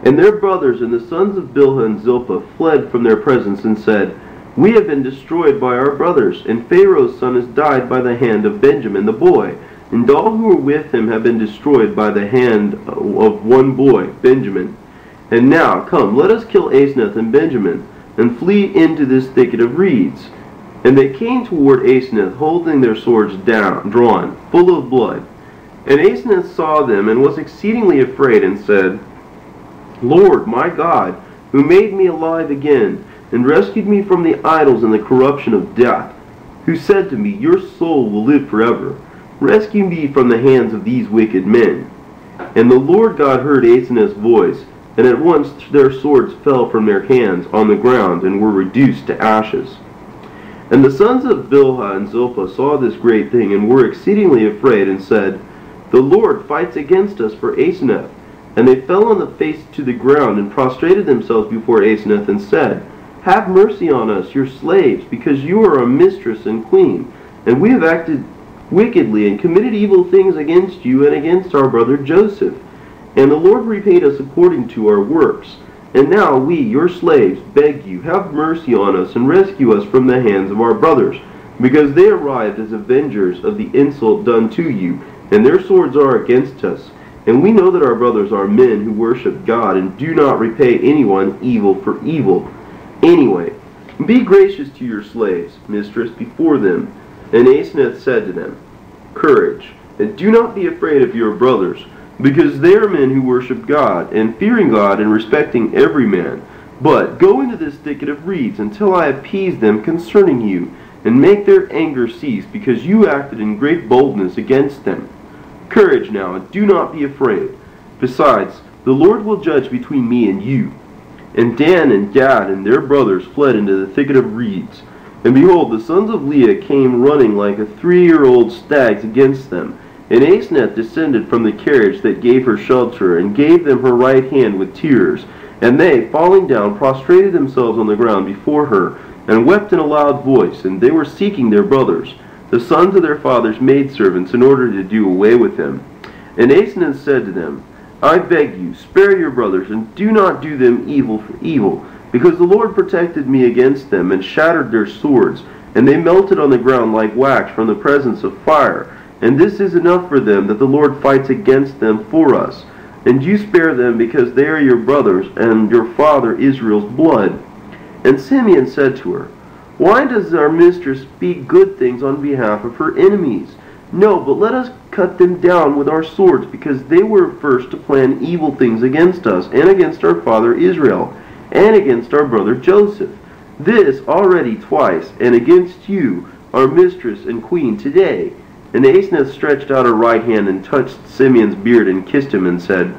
And their brothers and the sons of Bilhah and Zilpah fled from their presence and said, We have been destroyed by our brothers, and Pharaoh's son has died by the hand of Benjamin the boy, and all who were with him have been destroyed by the hand of one boy, Benjamin. And now, come, let us kill Aseneth and Benjamin, and flee into this thicket of reeds. And they came toward Aseneth, holding their swords down, drawn, full of blood. And Aseneth saw them and was exceedingly afraid and said, Lord, my God, who made me alive again and rescued me from the idols and the corruption of death, who said to me, Your soul will live forever, rescue me from the hands of these wicked men. And the Lord God heard Aseneth's voice, and at once their swords fell from their hands on the ground and were reduced to ashes. And the sons of Bilhah and Zilpah saw this great thing and were exceedingly afraid and said, the Lord fights against us for Aseneth. And they fell on the face to the ground and prostrated themselves before Aseneth and said, Have mercy on us, your slaves, because you are our mistress and queen, and we have acted wickedly and committed evil things against you and against our brother Joseph. And the Lord repaid us according to our works. And now we, your slaves, beg you, have mercy on us and rescue us from the hands of our brothers, because they arrived as avengers of the insult done to you and their swords are against us. And we know that our brothers are men who worship God and do not repay anyone evil for evil. Anyway, be gracious to your slaves, mistress, before them. And Aseneth said to them, Courage, and do not be afraid of your brothers, because they are men who worship God, and fearing God and respecting every man. But go into this thicket of reeds until I appease them concerning you, and make their anger cease, because you acted in great boldness against them. Courage now, and do not be afraid. Besides, the Lord will judge between me and you. And Dan and Gad and their brothers fled into the thicket of reeds. And behold, the sons of Leah came running like a three-year-old stags against them. And Aseneth descended from the carriage that gave her shelter, and gave them her right hand with tears. And they, falling down, prostrated themselves on the ground before her, and wept in a loud voice. And they were seeking their brothers, the sons of their father's maidservants, in order to do away with them. And Aseneth said to them, I beg you, spare your brothers, and do not do them evil for evil, because the Lord protected me against them, and shattered their swords, and they melted on the ground like wax from the presence of fire. And this is enough for them that the Lord fights against them for us. And you spare them because they are your brothers and your father Israel's blood. And Simeon said to her, Why does our mistress speak good things on behalf of her enemies? No, but let us cut them down with our swords, because they were first to plan evil things against us, and against our father Israel, and against our brother Joseph. This already twice, and against you, our mistress and queen, today. And Aseneth stretched out her right hand and touched Simeon's beard and kissed him and said,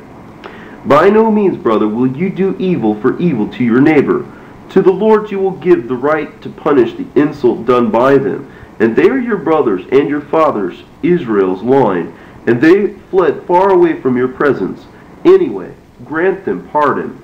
By no means, brother, will you do evil for evil to your neighbor. To the Lord you will give the right to punish the insult done by them. And they are your brothers and your fathers, Israel's line, and they fled far away from your presence. Anyway, grant them pardon.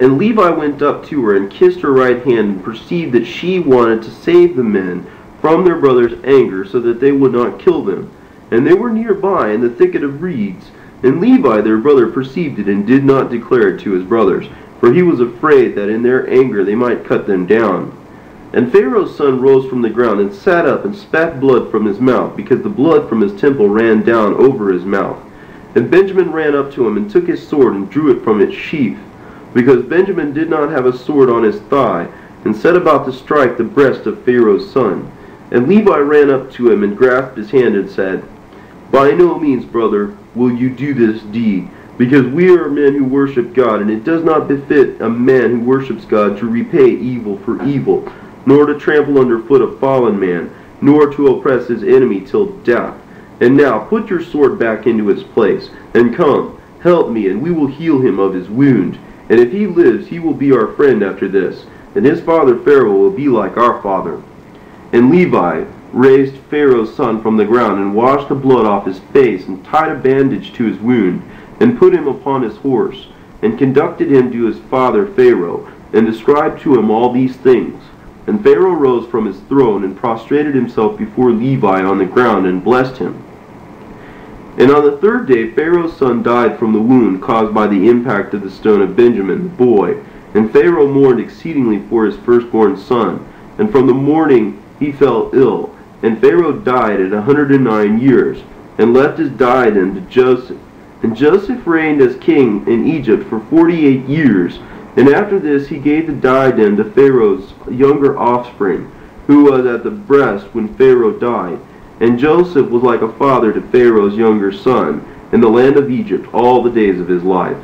And Levi went up to her and kissed her right hand and perceived that she wanted to save the men from their brother's anger so that they would not kill them. And they were nearby in the thicket of reeds. And Levi their brother perceived it and did not declare it to his brothers, for he was afraid that in their anger they might cut them down. And Pharaoh's son rose from the ground and sat up and spat blood from his mouth, because the blood from his temple ran down over his mouth. And Benjamin ran up to him and took his sword and drew it from its sheath, because Benjamin did not have a sword on his thigh, and set about to strike the breast of Pharaoh's son. And Levi ran up to him and grasped his hand and said, By no means, brother, will you do this deed, because we are men who worship God, and it does not befit a man who worships God to repay evil for evil, nor to trample underfoot a fallen man, nor to oppress his enemy till death. And now put your sword back into its place, and come, help me, and we will heal him of his wound. And if he lives, he will be our friend after this, and his father Pharaoh will be like our father. And Levi raised Pharaoh's son from the ground, and washed the blood off his face, and tied a bandage to his wound, and put him upon his horse, and conducted him to his father Pharaoh, and described to him all these things. And Pharaoh rose from his throne, and prostrated himself before Levi on the ground, and blessed him. And on the third day Pharaoh's son died from the wound caused by the impact of the stone of Benjamin, the boy. And Pharaoh mourned exceedingly for his firstborn son. And from the mourning he fell ill, and Pharaoh died at a hundred and nine years, and left his diadem to Joseph. And Joseph reigned as king in Egypt for forty-eight years, and after this he gave the diadem to Pharaoh's younger offspring, who was at the breast when Pharaoh died. And Joseph was like a father to Pharaoh's younger son in the land of Egypt all the days of his life.